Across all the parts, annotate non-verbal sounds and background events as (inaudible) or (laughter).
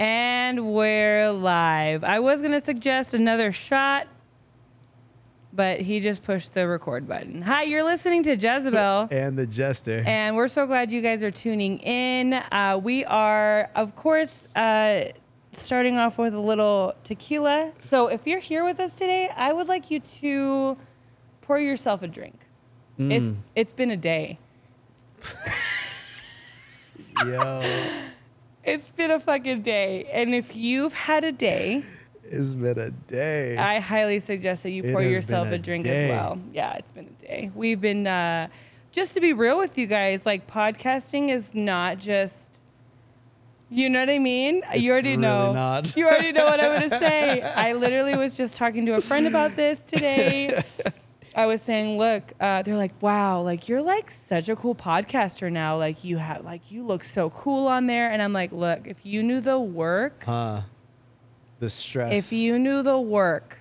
And we're live. I was going to suggest another shot, but he just pushed the record button. Hi, you're listening to Jezebel. and the jester. And we're so glad you guys are tuning in. Uh, we are, of course, uh, starting off with a little tequila. So if you're here with us today, I would like you to pour yourself a drink. It's it's been a day. (laughs) Yo, It's been a fucking day. And if you've had a day, it's been a day. I highly suggest that you It pour yourself a a drink as well. Yeah, it's been a day. We've been uh just to be real with you guys, like podcasting is not just you know what I mean? you already really know. not. You already know what I'm gonna say. (laughs) I literally was just talking to a friend about this today. (laughs) I was saying, look, uh, they're like, wow, like you're like such a cool podcaster now. Like you have, like you look so cool on there. And I'm like, look, if you knew the work, huh? The stress. if you knew the work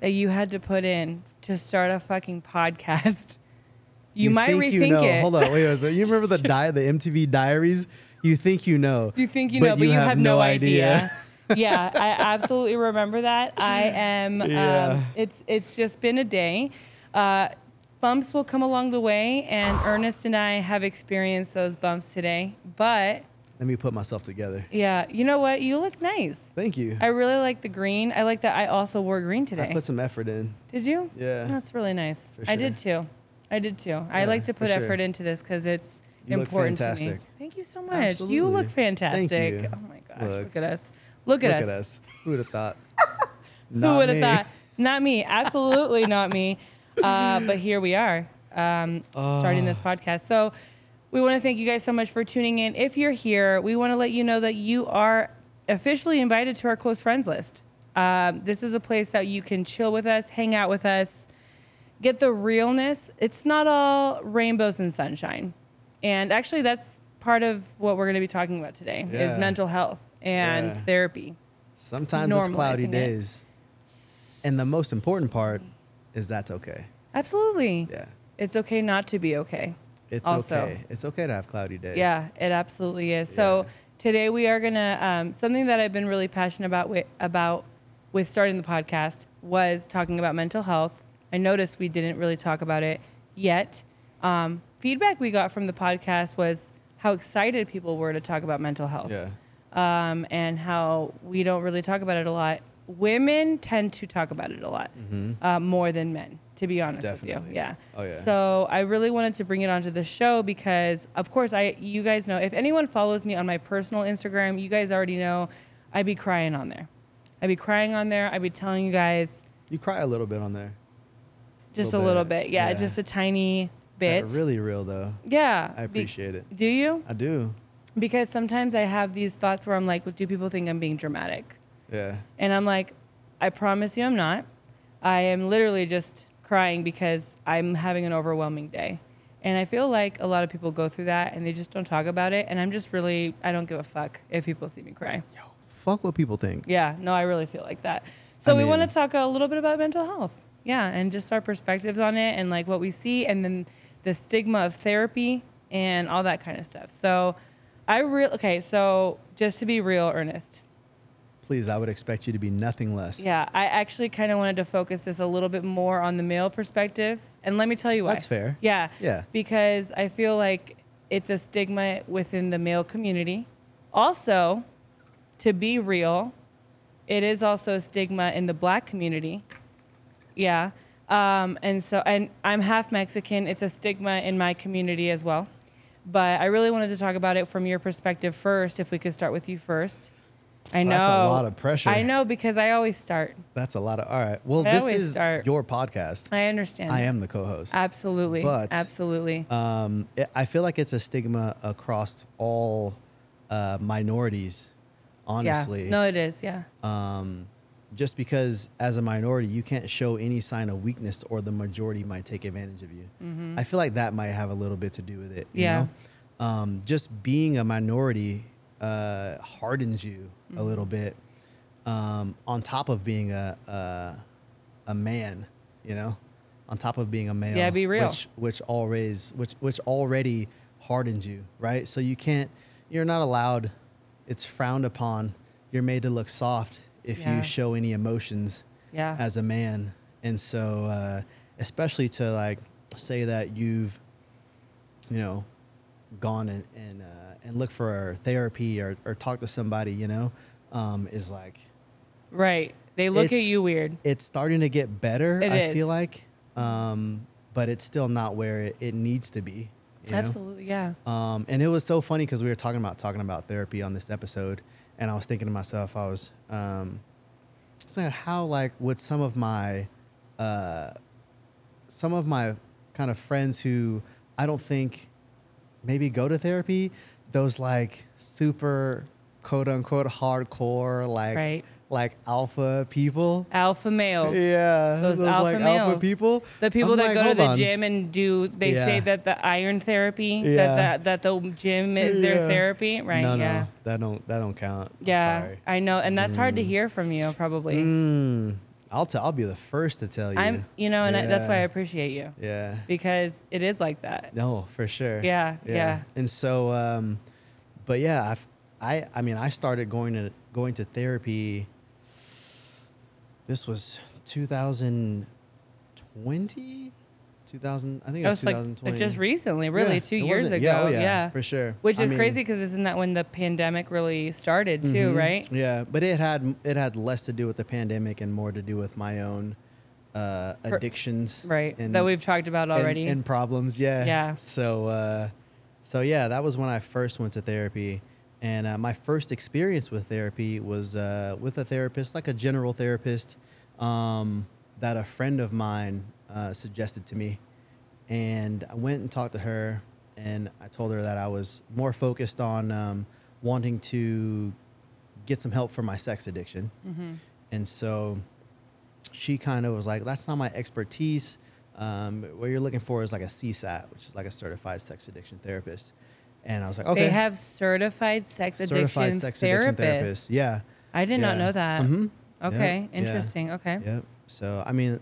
that you had to put in to start a fucking podcast, (laughs) you, might think rethink you know. it. Hold on, wait. a second. You remember the (laughs) di- the MTV Diaries? You think you know. You think you know, but you, have, no idea. (laughs) yeah, I absolutely remember that. I (laughs) am. Yeah. Um, it's it's just been a day. Uh, bumps will come along the way, and (sighs) Ernest and I have experienced those bumps today. But Let me put myself together. yeah, you know what? You look nice. Thank you. I really like the green. I like that. I also wore green today. I put some effort in. Did you? Yeah. That's really nice. For I did too. I did too. I Yeah, like to for put sure. effort into this because it's You look important to me. fantastic. Thank you so much. You look Absolutely. fantastic. You. Oh my gosh. Look, Look. at us. Look at Look us. at us. Who would have thought? (laughs) Who Not would have me. thought? Not me. (laughs) Absolutely not me. Uh, but here we are, um, starting this Ah. podcast. So we want to thank you guys so much for tuning in. If you're here, we want to let you know that you are officially invited to our close friends list. Um, this is a place that you can chill with us, hang out with us, get the realness. It's not all rainbows and sunshine. And actually, that's part of what we're going to be talking about today Yeah. is mental health and Yeah. therapy. Sometimes it's cloudy Normalizing it. days. And the most important part is that's okay. Absolutely. Yeah. It's okay not to be okay. It's Also. okay. It's okay to have cloudy days. Yeah, it absolutely is. So Yeah. today we are gonna um, something that I've been really passionate about with, about with starting the podcast was talking about mental health. I noticed we didn't really talk about it yet. Um, feedback we got from the podcast was how excited people were to talk about mental health. Yeah. Um, and how we don't really talk about it a lot. Women tend to talk about it a lot uh, more than men, to be honest with you. Yeah. Oh, yeah. So I really wanted to bring it onto the show because, of course, I you guys know if anyone follows me on my personal Instagram, you guys already know I'd be crying on there. I'd be crying on there. I'd be telling you guys You cry a little bit on there. just a Little little bit, bit. Yeah, yeah. just a tiny bit. Really real though. Yeah. I Be- appreciate it. do you? I do. Because sometimes I have these thoughts where I'm like, do people think I'm being dramatic? Yeah. And I'm like, I promise you I'm not. I am literally just crying because I'm having an overwhelming day. And I feel like a lot of people go through that and they just don't talk about it. And I'm just really, I don't give a fuck if people see me cry. Yo, Fuck what people think. Yeah, no, I really feel like that. So I we want to talk a little bit about mental health. Yeah, and just our perspectives on it and like what we see and then the stigma of therapy and all that kind of stuff. So I real okay, so just to be real, Ernest. Please, I would expect you to be nothing less. Yeah, I actually kind of wanted to focus this a little bit more on the male perspective. And let me tell you why. That's fair. Yeah. Yeah. Because I feel like it's a stigma within the male community. Also, to be real, it is also a stigma in the black community. Yeah. Um, and so, and I'm half Mexican. It's a stigma in my community as well. But I really wanted to talk about it from your perspective first, if we could start with you first. I know. That's a lot of pressure. I know because I always start. That's a lot of. All right. Well, I this always is start- your podcast. I understand. I am the co-host. Absolutely. But- Absolutely. Um, it, I feel like it's a stigma across all uh, minorities. Honestly, Yeah. No, it is. Yeah. um, just because as a minority you can't show any sign of weakness, or the majority might take advantage of you. I feel like that might have a little bit to do with it. you Mm-hmm. Yeah. know? Um, just being a minority uh, hardens you a little Mm-hmm. bit. Um, on top of being a, a a man, you know, on top of being a male. Yeah, be real. Which which always which which already hardens you, right? So you can't you're not allowed it's frowned upon you're made to look soft if Yeah. you show any emotions Yeah. as a man. And so, uh, especially to like say that you've, you know, gone and and, uh, and look for therapy or, or talk to somebody, you know, um, is like right. They look at you weird. it's starting to get better. It I is. feel like, um, but it's still not where it, it needs to be. you know? Absolutely. Yeah. Um, and it was so funny because we were talking about talking about therapy on this episode, and I was thinking to myself, I was um, saying how like would some of my uh, some of my kind of friends who I don't think maybe go to therapy, those like super quote unquote hardcore like Right. Like alpha people. Alpha males. Yeah, Those, those, alpha like males. alpha people. The people I'm that like, go to the on. gym and do, they say that the iron therapy, Yeah. that, that, that the gym is their therapy. Right. No, yeah. no, that don't that don't count. Yeah. I know. And that's hard to hear from you, probably. Mm, I'll tell. I'll be the first to tell you. I'm, you know, and I, that's why I appreciate you Yeah. because it is like that. No, for sure. Yeah, yeah. And so, um, but yeah, I've, I, I mean, I started going to going to therapy. This was 2020, 2000. I think it It was was like 2020. just recently, really, Yeah, two years ago. Yeah, oh, yeah, yeah, for sure. Which I is mean, crazy because isn't that when the pandemic really started too, Mhm. right? Yeah, but it had it had less to do with the pandemic and more to do with my own uh, For- addictions, Right. And, that we've talked about and- already. and, problems. Yeah, Yeah. So, uh, so yeah, that was when I first went to therapy, and uh, my first experience with therapy was uh, with a therapist, like a general therapist, um, that a friend of mine uh, suggested to me, and I went and talked to her, and I told her that I was more focused on um, wanting to get some help for my sex addiction. Mm-hmm. And so she kind of was like, that's not my expertise. Um, what you're looking for is like a CSAT, which is like a certified sex addiction therapist. And I was like, okay. They have certified sex addiction certified sex therapists. addiction therapist. Yeah. I did not know that. Mhm. Okay, Yep. Yeah. interesting. Okay. Yep. So, I mean,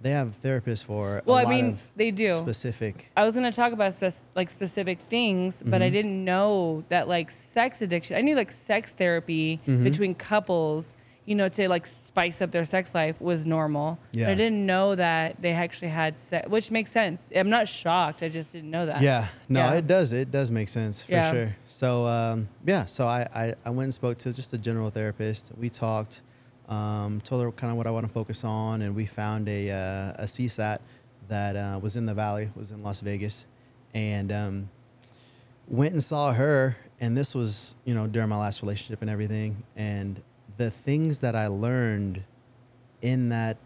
they have therapists for Well, I mean, they do. specific. I was gonna talk about spec- like specific things, but Mm-hmm. I didn't know that like sex addiction. I knew like sex therapy Mm-hmm. between couples, you know, to like spice up their sex life was normal. But Yeah. I didn't know that they actually had sex, which makes sense. I'm not shocked. I just didn't know that. Yeah, no, Yeah. it does. It does make sense for Yeah. sure. So um, yeah, so I, I I went and spoke to just a general therapist. We talked, um, told her kind of what I want to focus on, and we found a uh, a CSAT that uh, was in the Valley, was in Las Vegas, and um, went and saw her. And this was you know during my last relationship and everything, and the things that I learned in that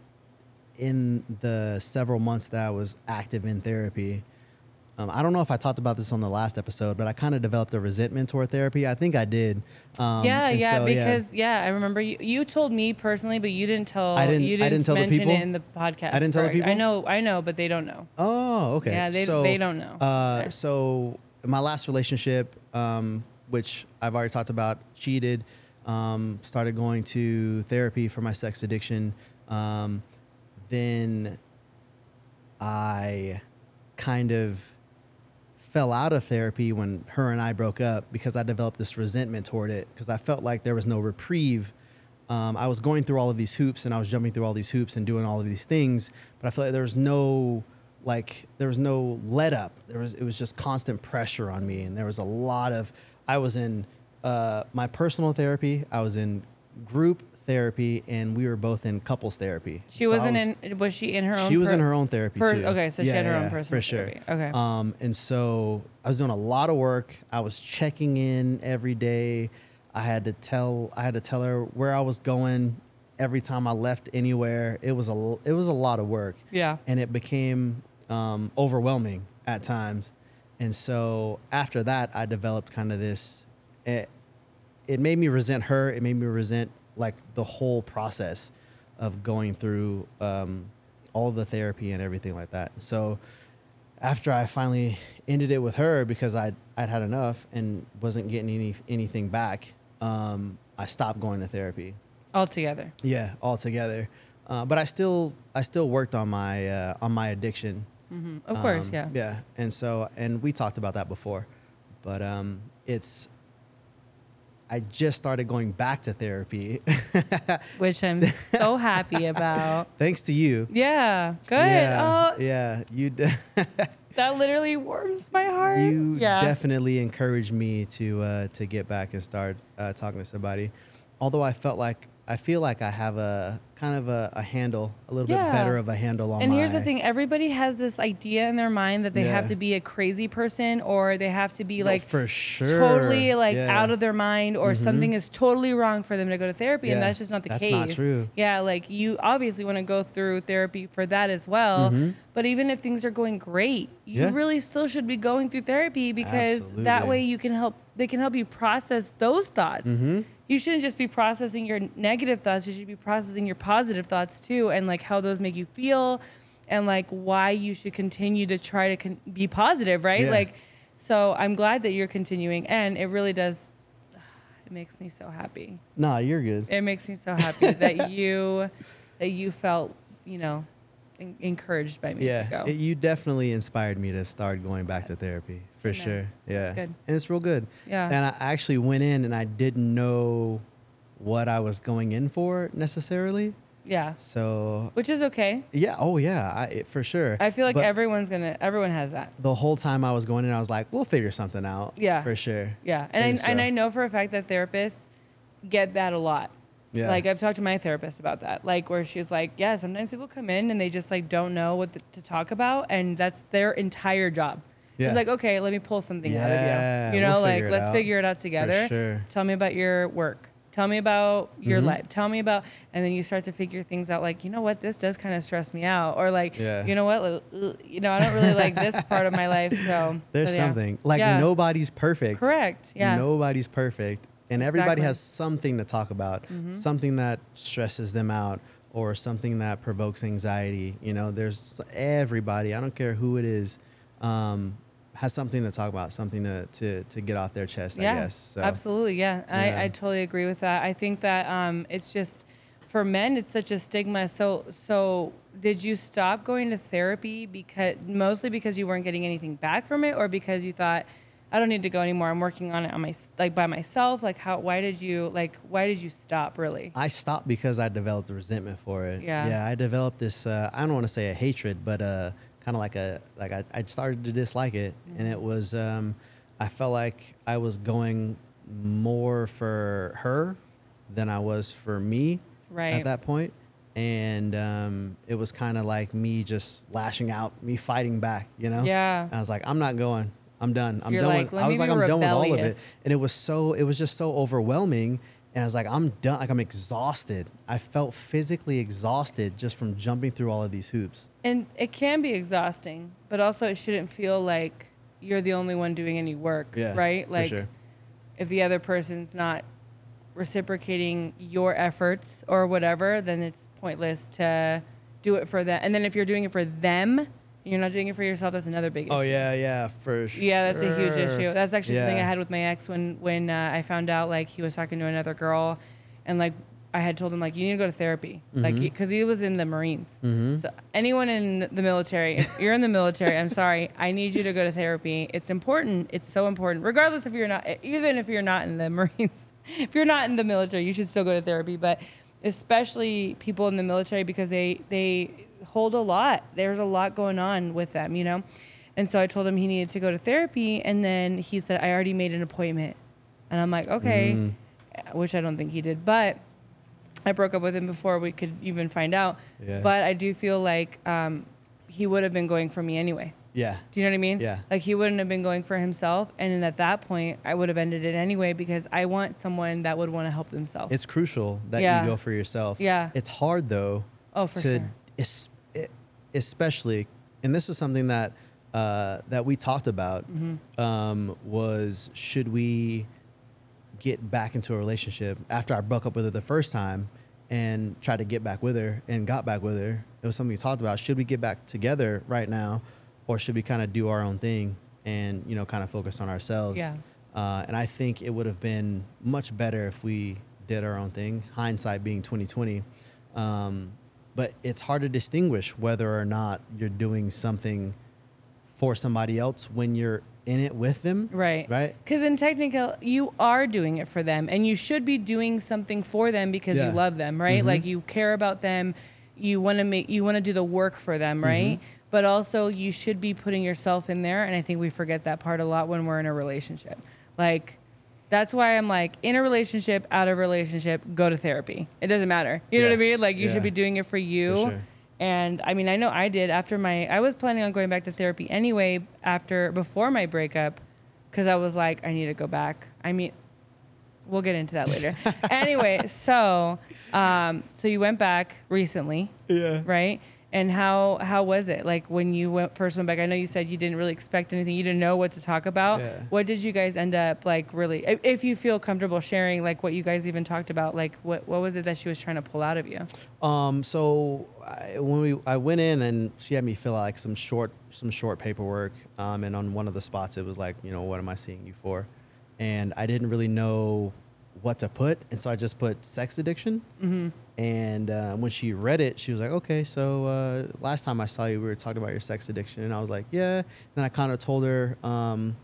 in the several months that I was active in therapy. Um, I don't know if I talked about this on the last episode, but I kind of developed a resentment toward therapy. I think I did. Um, Yeah, yeah, so, because yeah. I remember you, you told me personally, but you didn't tell. I didn't- You I didn't, didn't tell the mention people? it in the podcast. I didn't tell the correct. I know, I know, but they don't know. Oh, okay. Yeah, they- so, they don't know. Uh. So my last relationship, um, which I've already talked about, cheated. Um, started going to therapy for my sex addiction. Um, then I kind of fell out of therapy when her and I broke up because I developed this resentment toward it because I felt like there was no reprieve. Um, I was going through all of these hoops and I was jumping through all these hoops and doing all of these things, but I felt like there was no like there was no let up. There was it was just constant pressure on me, and there was a lot of. I was in uh, my personal therapy. I was in group therapy, and we were both in couples therapy. She So I wasn't was- in. Was she in her own? she was per- in her own therapy per- too. okay, so she had her own personal for sure. therapy. Okay. Um, and so I was doing a lot of work. I was checking in every day. I had to tell I had to tell her where I was going every time I left anywhere. It was a l- it was a lot of work. Yeah. And it became um, overwhelming at times. And so after that, I developed kind of this. It, it made me resent her. It made me resent like the whole process of going through um, all the therapy and everything like that. So after I finally ended it with her because I'd, I'd had enough and wasn't getting any anything back, um, I stopped going to therapy. Altogether. Yeah, altogether. Uh, but I still I still worked on my uh, on my addiction. hmm Of course, Um, yeah. Yeah, and so and we talked about that before, but um, it's I just started going back to therapy, (laughs) which I'm so happy about. (laughs) thanks to you. Yeah, good. Yeah, oh, yeah. You de- (laughs) that literally warms my heart. you yeah. definitely encouraged me to uh, to get back and start uh, talking to somebody. Although I felt like I feel like I have a kind of a, a handle, a little Yeah. bit better of a handle on. And here's the thing everybody has this idea in their mind that they have to be a crazy person or they have to be No, like for sure, totally like Yeah. Mm-hmm. out of their mind or something is totally wrong for them to go to therapy and that's just not the that's case. not true. Yeah, like you obviously want to go through therapy for that as well. But even if things are going great, you Mm-hmm. Yeah. really still should be going through therapy because that way you can help they can help you process those thoughts. Mm-hmm. You shouldn't just be processing your negative thoughts, you should be processing your positive thoughts too and like how those make you feel and like why you should continue to try to con- be positive, right? Yeah. Like so I'm glad that you're continuing and it really does (sighs) it makes me so happy. Nah, you're good. It makes me so happy that (laughs) you that you felt, you know, en- encouraged by me yeah, to go. it- you definitely inspired me to start going back to therapy for Amen. sure. Yeah, good. and it's real good. Yeah. and I actually went in and I didn't know what I was going in for necessarily. yeah. So Which is okay. yeah, oh yeah, I, it, for sure. I feel like But everyone's gonna everyone has that. the whole time I was going in, I was like, we'll figure something out. Yeah. for sure. Yeah, and And I, and I know for a fact that therapists get that a lot. Yeah. Like I've talked to my therapist about that. Like where she's like, yeah, sometimes people come in and they just like don't know what to, to talk about, and that's their entire job. Yeah. It's like, okay, let me pull something out of you. You know, we'll like let's out. figure it out together. sure. Tell me about your work. Tell me about your Mm-hmm. life. Tell me about, and then you start to figure things out. Like, you know what, this does kind of stress me out, or like, Yeah. you know what, you know, I don't really like this (laughs) part of my life. So There's so, yeah. something like Yeah. nobody's perfect. Correct. Yeah. Nobody's perfect. And everybody Exactly. Mm-hmm. has something to talk about, something that stresses them out or something that provokes anxiety. You know, there's everybody, I don't care who it is, um, has something to talk about, something to, to, to get off their chest, I guess. So, Absolutely, yeah. Yeah. I, I totally agree with that. I think that um, it's just for men, it's such a stigma. So, so did you stop going to therapy because mostly because you weren't getting anything back from it, or because you thought I don't need to go anymore? I'm working on it on my like by myself. Like how? Why did you like? Why did you stop? Really? I stopped because I developed resentment for it. Yeah. Yeah, I developed this. Uh, I don't want to say a hatred, but uh, kind of like a like I, I started to dislike it, and Mm-hmm. it was. Um, I felt like I was going more for her than I was for me Right. at that point, and um, it was kind of like me just lashing out, me fighting back. You know. Yeah. I was like, I'm not going. I'm done. I'm You're done. like, with, I was like, I'm done with all of it. And it was so, it was just so overwhelming. And I was like, I'm done. Like, I'm exhausted. I felt physically exhausted just from jumping through all of these hoops. And it can be exhausting, but also it shouldn't feel like you're the only one doing any work, Yeah, right? Like sure. if the other person's not reciprocating your efforts or whatever, then it's pointless to do it for them. And then if you're doing it for them, you're not doing it for yourself, that's another big issue. Oh, yeah, yeah, for sure. Yeah, that's a huge issue. That's actually something I had with my ex when when uh, I found out like he was talking to another girl, and like I had told him like you need to go to therapy, like Mm-hmm. because he was in the Marines. So anyone in the military, if you're in the military, I'm sorry, I need you to go to therapy. It's important. It's so important, regardless if you're not, even if you're not in the (laughs) Marines, if you're not in the military, you should still go to therapy. But especially people in the military because they they hold a lot. There's a lot going on with them, you know. And so I told him he needed to go to therapy, and then he said I already made an appointment, and I'm like okay, Mm. which I don't think he did, but I broke up with him before we could even find out. Yeah. But I do feel like um, he would have been going for me anyway. Yeah. Do you know what I mean? Yeah. Like he wouldn't have been going for himself, and then at that point, I would have ended it anyway because I want someone that would want to help themselves. It's crucial that Yeah. you go for yourself. Yeah. It's hard, though, Oh, for to, sure. Es- especially, and this is something that uh, that we talked about Mm-hmm. um, was should we get back into a relationship after I broke up with her the first time and tried to get back with her and got back with her. It was something we talked about. Should we get back together right now, or should we kind of do our own thing and you know kind of focus on ourselves? Yeah. Uh, and I think it would have been much better if we did our own thing. Hindsight being twenty twenty, um, but it's hard to distinguish whether or not you're doing something for somebody else when you're in it with them. Right. Right. Because in technical, you are doing it for them, and you should be doing something for them because Yeah. you love them, right? Mm-hmm. Like you care about them, you want to make, you want to do the work for them, mm-hmm. right? But also, you should be putting yourself in there, and I think we forget that part a lot when we're in a relationship. Like, that's why I'm like, in a relationship, out of relationship, go to therapy. It doesn't matter. You know what I mean? Like, you Yeah. should be doing it for you. Sure. And I mean, I know I did after my, I was planning on going back to therapy anyway after, before my breakup, because I was like, I need to go back. I mean, we'll get into that later. (laughs) anyway, so, um, so you went back recently, Yeah. right? And how how was it like when you went first went back? I know you said you didn't really expect anything. You didn't know what to talk about. Yeah. What did you guys end up like really? If, if you feel comfortable sharing, like what you guys even talked about, like what what was it that she was trying to pull out of you? Um, so I, when we I went in and she had me fill out like some short some short paperwork. Um, and on one of the spots it was like, you know, what am I seeing you for? And I didn't really know what to put, and so I just put sex addiction. And uh, when she read it, she was like, "Okay, so uh, last time I saw you, we were talking about your sex addiction," and I was like, "Yeah." Then I kind of told her. Um,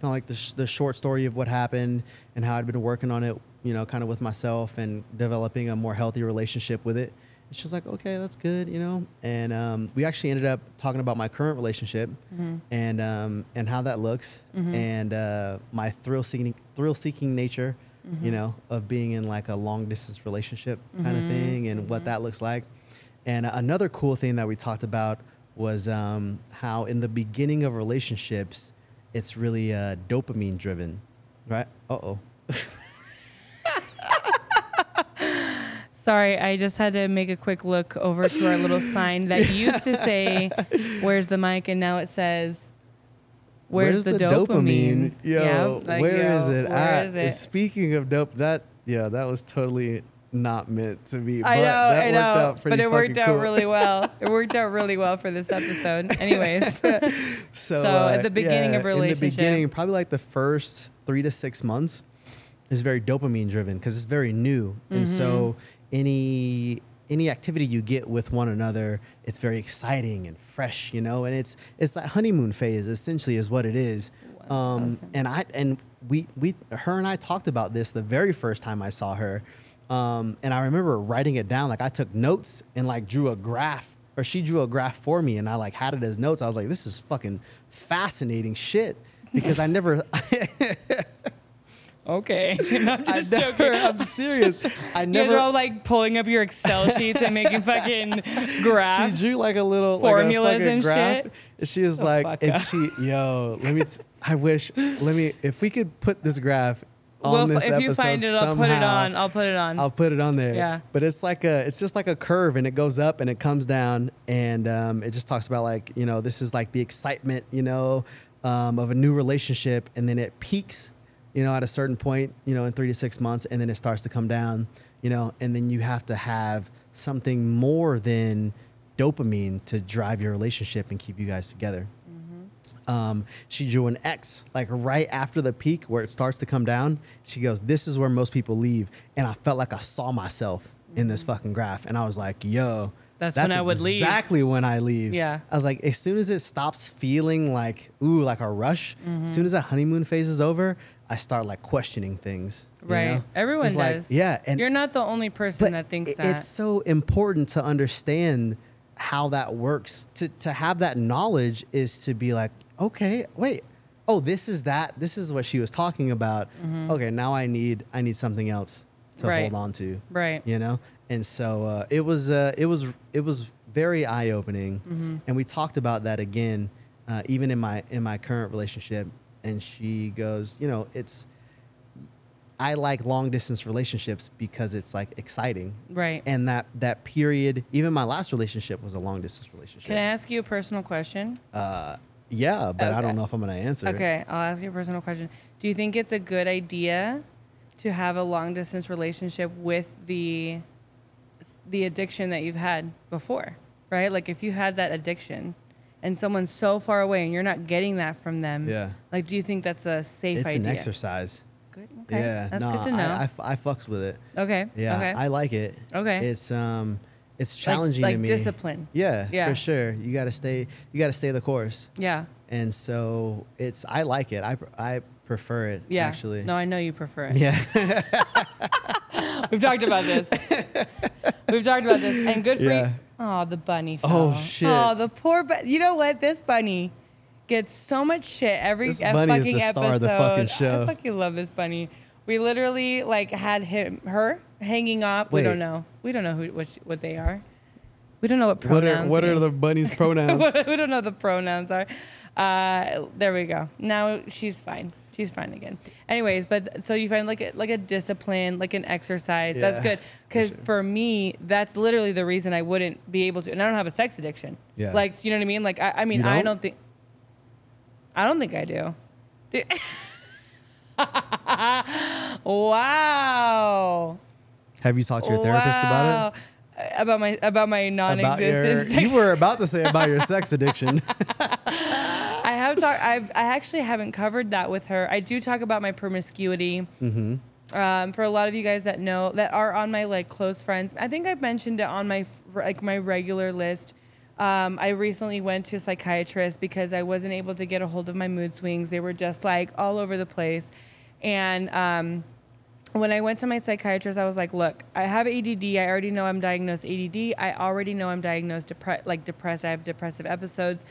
kind of like the, sh- the short story of what happened and how I'd been working on it, you know, kind of with myself and developing a more healthy relationship with it. And she was like, okay, that's good, you know. And um, we actually ended up talking about my current relationship and um, and how that looks and uh, my thrill seeking thrill seeking nature, you know, of being in like a long distance relationship kind of thing and what that looks like. And another cool thing that we talked about was um, how in the beginning of relationships, it's really uh, dopamine driven, right? Uh oh. (laughs) Sorry, I just had to make a quick look over to our little sign that (laughs) used to say, "Where's the mic?" and now it says, "Where's, the, dopamine?" Yo, Yeah, like, where is yo, it where at? is it? Speaking of dope, that yeah, that was totally not meant to be. I but know, that I worked know, out pretty but it worked out cool. really well. (laughs) It worked out really well for this episode. Anyways, (laughs) So, So, uh, at the beginning of In the relationship- beginning, probably like the first three to six months is very dopamine driven because it's very new, and so Mm-hmm. any any activity you get with one another, it's very exciting and fresh, you know. And it's it's that honeymoon phase essentially is what it is. Um, and I and we we her and I talked about this the very first time I saw her. Um, and I remember writing it down. Like I took notes and like drew a graph, or she drew a graph for me, and I like had it as notes. I was like, this is fucking fascinating shit because I never, (laughs) okay, (laughs) no, I'm just never, joking. (laughs) I'm serious. I never. are all like pulling up your Excel (laughs) sheets and making fucking graphs. She drew like a little Formulas like a and graph. shit? She was The like, and up. she, yo, let me. T- I wish. Let me. If we could put this graph on Well, this if you episode find it, I'll put it somehow, on. I'll put it on. I'll put it on there. Yeah. But it's like a, it's just like a curve, and it goes up and it comes down, and um, it just talks about like you know this is like the excitement you know um, of a new relationship, and then it peaks, you know, at a certain point, you know, in three to six months, and then it starts to come down, you know, and then you have to have something more than dopamine to drive your relationship and keep you guys together um, she drew an X like right after the peak where it starts to come down. She goes, "This is where most people leave," and I felt like I saw myself in this fucking graph, and I was like, "Yo." That's when I would leave. Exactly when I leave. Yeah. I was like, as soon as it stops feeling like, ooh, like a rush, Mm-hmm. as soon as that honeymoon phase is over, I start like questioning things. you right. know? Everyone It's like, does. yeah. And you're not the only person that thinks it- that. It's so important to understand how that works. To to have that knowledge is to be like, okay, wait, oh, this is that. This is what she was talking about. Okay, now I need I need something else to Mm-hmm. Right. hold on to. right. You know, and so uh, it was uh, it was it was very eye opening, Mm-hmm. and we talked about that again, uh, even in my in my current relationship. And she goes, you know, it's I like long distance relationships because it's like exciting. Right. And that that period, even my last relationship was a long distance relationship. Can I ask you a personal question? uh, yeah, but I don't know if I'm gonna answer. it. Okay, I'll ask you a personal question. Do you think it's a good idea to have a long distance relationship with the the addiction that you've had before? Right? Like if you had that addiction and someone's so far away and you're not getting that from them. Yeah. Like do you think that's a safe It's idea? an exercise. Good. Okay. Yeah, That's no, good to know. i fucks with it. okay. Yeah, Okay. I like it. Okay. It's um, it's challenging like to me. discipline. Yeah, Yeah. for sure. You got to stay. You got to stay the course. Yeah. And so it's. I like it. I I prefer it. Yeah. Actually. No, I know you prefer it. Yeah. (laughs) We've talked about this. (laughs) We've talked about this. And good for Yeah. you. Oh, the bunny. Fell. Oh, shit. Oh, the poor bu- You know what? This bunny gets so much shit every This e- bunny is fucking the star episode. of the fucking (laughs) show. I fucking love this bunny. We literally like had him, her hanging off. We don't know. We don't know who what, what they are. We don't know what what pronouns. are what are the bunny's (laughs) pronouns? we don't know what the pronouns are. Uh, there we go. Now she's fine. She's fine again. Anyways, but so you find like a, like a discipline, like an exercise. Yeah, That's good because sure. for me, that's literally the reason I wouldn't be able to. And I don't have a sex addiction. Yeah. Like you know what I mean? Like I, I mean, I don't? think. I don't think I do. (laughs) wow. Have you talked to your therapist about it? About my about my About your. You were about to say about your sex addiction. (laughs) I have talked. I I actually haven't covered that with her. I do talk about my promiscuity. mm-hmm. Um, for a lot of you guys that know that are on my like close friends, I think I've mentioned it on my like my regular list. Um, I recently went to a psychiatrist because I wasn't able to get a hold of my mood swings. They were just like all over the place, and um, when I went to my psychiatrist, I was like, "Look, I have ADD. I already know I'm diagnosed ADD. I already know I'm diagnosed depre- like depressed. I have depressive episodes."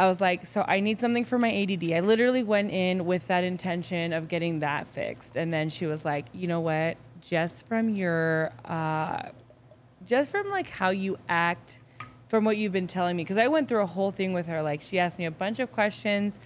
I was like, "So I need something for my ADD." I literally went in with that intention of getting that fixed, and then she was like, "You know what? Just from your, uh, just from like how you act." From what you've been telling me, because I went through a whole thing with her. Like, she asked me a bunch of questions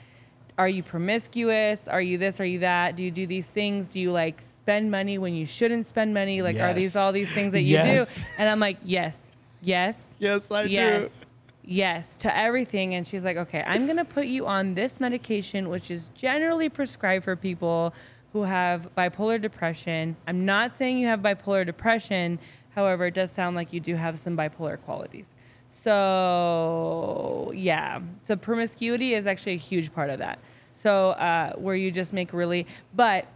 are you promiscuous? Are you this? Are you that? Do you do these things? Do you like spend money when you shouldn't spend money? Like, are these all these things that you Yes. do? And I'm like, yes, yes, yes, I yes, yes to everything. And she's like, okay, I'm going to put you on this medication, which is generally prescribed for people who have bipolar depression. I'm not saying you have bipolar depression. However, it does sound like you do have some bipolar qualities. So yeah, so promiscuity is actually a huge part of that. So uh, where you just make really, but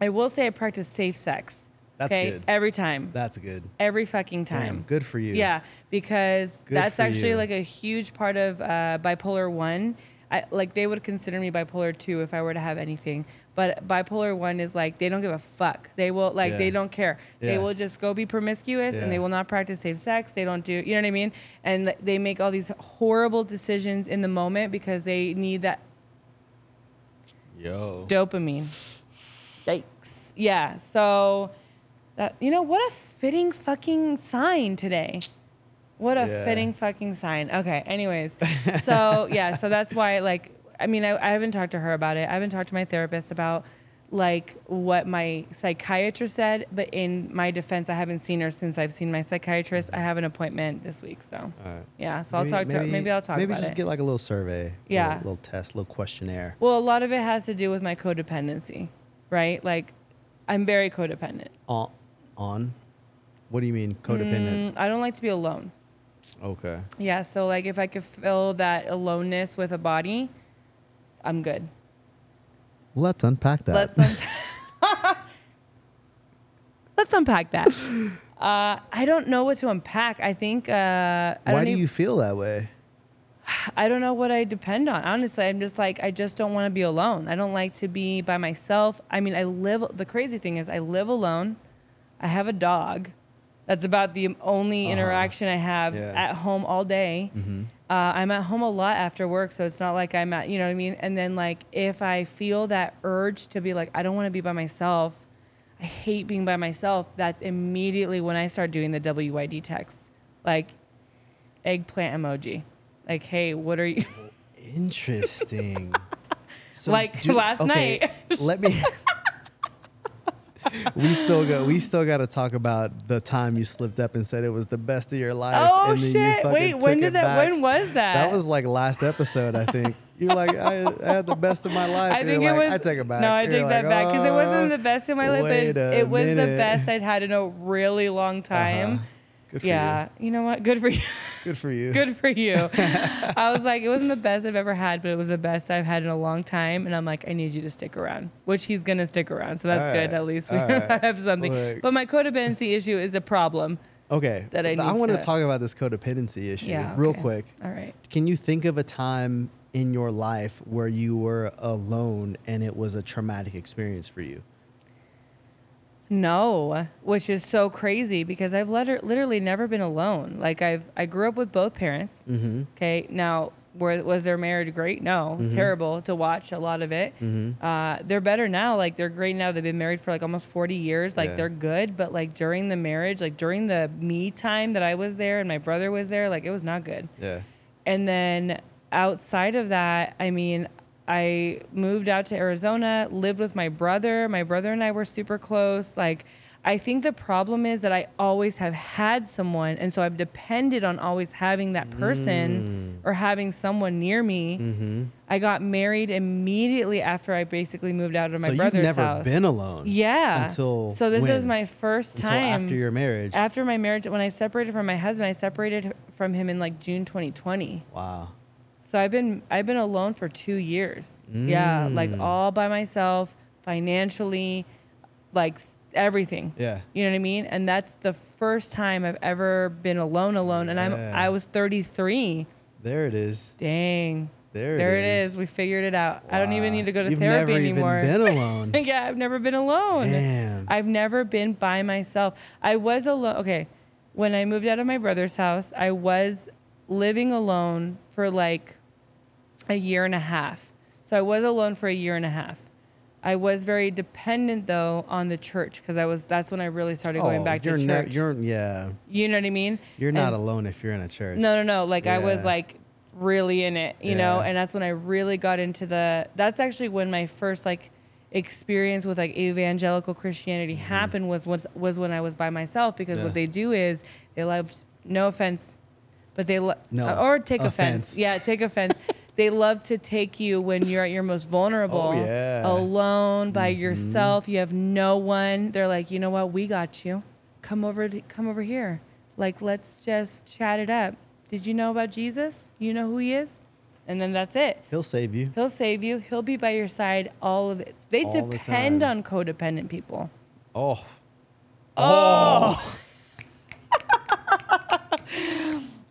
I will say I practice safe sex. That's okay, good. every time, That's good. every fucking Damn, time. good for you. Yeah, because Good that's for actually you. like a huge part of uh, bipolar one. I, like they would consider me bipolar two if I were to have anything, but bipolar one is like they don't give a fuck. They will like Yeah. they don't care. They Yeah. will just go be promiscuous Yeah. and they will not practice safe sex. They don't do you know what I mean? And they make all these horrible decisions in the moment because they need that Yo. dopamine. Yikes. Yeah. So that you know what a fitting fucking sign today. What a Yeah. fitting fucking sign. Okay. Anyways, (laughs) so yeah, so that's why like I mean I, I haven't talked to her about it. I haven't talked to my therapist about like what my psychiatrist said, but in my defense, I haven't seen her since I've seen my psychiatrist. I have an appointment this week, so right. yeah. So I'll talk to her. Maybe I'll talk Maybe just it. get like a little survey. Yeah. Little, little test, little questionnaire. well, a lot of it has to do with my codependency, right? Like, I'm very codependent. On, on. What do you mean codependent? Mm, I don't like to be alone. Okay. Yeah, so like if I could fill that aloneness with a body, I'm good. Let's unpack that. Let's un- (laughs) let's unpack that. (laughs) Uh, I don't know what to unpack. I think uh, I Why do even- you feel that way? (sighs) I don't know what I depend on. Honestly, I'm just like I just don't want to be alone. I don't like to be by myself. I mean, I live. The crazy thing is, I live alone. I have a dog. That's about the only Uh-huh. interaction I have Yeah. at home all day. Mm-hmm. Uh, I'm at home a lot after work, so it's not like I'm at, you know what I mean? And then, like, if I feel that urge to be like, I don't want to be by myself, I hate being by myself, that's immediately when I start doing the WYD texts. Like, eggplant emoji. Like, hey, what are you? Interesting. (laughs) So Like last night. let me. (laughs) (laughs) we still got. We still got to talk about the time you slipped up and said it was the best of your life. oh, shit. Wait, when did that, back. when was that? That was like last episode, I think. You were like, I, I had the best of my life. I And think you're it like, was. I take it back. No, I You're take that back because it wasn't "Oh, the best in my life, but it was the best I'd had in a really long time. Uh-huh. Yeah, you know what? Good for you. (laughs) you. Good for you. Good for you. (laughs) I was like, it wasn't the best I've ever had, but it was the best I've had in a long time. And I'm like, I need you to stick around, which he's gonna stick around. So that's All good. right. At least we (laughs) right. have something. Look. But my codependency issue is a problem. Okay. that I I want to to- talk about this codependency issue Yeah. real quick. All right. Can you think of a time in your life where you were alone and it was a traumatic experience for you? No, which is so crazy because I've liter- literally never been alone. Like I've I grew up with both parents. Mm-hmm. Okay, now were, was their marriage great? No, it was terrible to watch a lot of it. Mm-hmm. Uh, they're better now. Like they're great now. They've been married for like almost forty years. Like Yeah. they're good. But like during the marriage, like during the me time that I was there and my brother was there, like it was not good. Yeah. And then outside of that, I mean, I moved out to Arizona, lived with my brother. My brother and I were super close. Like, I think the problem is that I always have had someone. And so I've depended on always having that person or having someone near me. Mm-hmm. I got married immediately after I basically moved out of my so brother's you've never house. been alone. yeah. Until so this is my first time Until time after your marriage. after my marriage. When I separated from my husband, I separated from him in like June 2020. wow. So I've been I've been alone for two years. Yeah, like Mm. all by myself, financially, like everything. Yeah. You know what I mean? And that's the first time I've ever been alone, alone. And I'm I was 33. There it is. Dang. There, there it is. We figured it out. I don't even need to go to You've therapy never anymore. Even been (laughs) alone. yeah, I've never been alone. Damn. I've never been by myself. I was alone. Okay. When I moved out of my brother's house, I was living alone for like a year and a half. So I was alone for a year and a half. I was very dependent though on the church because I was that's when I really started going Oh, back to you're church. ne- you're yeah. you know what I mean? You're not And- alone if you're in a church. no, no, no. Like I was like really in it, you know, and that's when I really got into the. That's actually when my first like experience with like evangelical Christianity Mm-hmm. happened was was was when I was by myself because Yeah. what they do is they love no offense, but they lo- No, or take offense. offense. Yeah, take (laughs) offense. They love to take you when you're at your most vulnerable, Oh, yeah. Mm-hmm. alone by yourself. You have no one. They're like, you know what? We got you. Come over. To, come over here. Like, let's just chat it up. Did you know about Jesus? You know who he is? And then that's it. He'll save you. He'll save you. He'll be by your side all of it. They All depend time. on codependent people. Oh. Oh.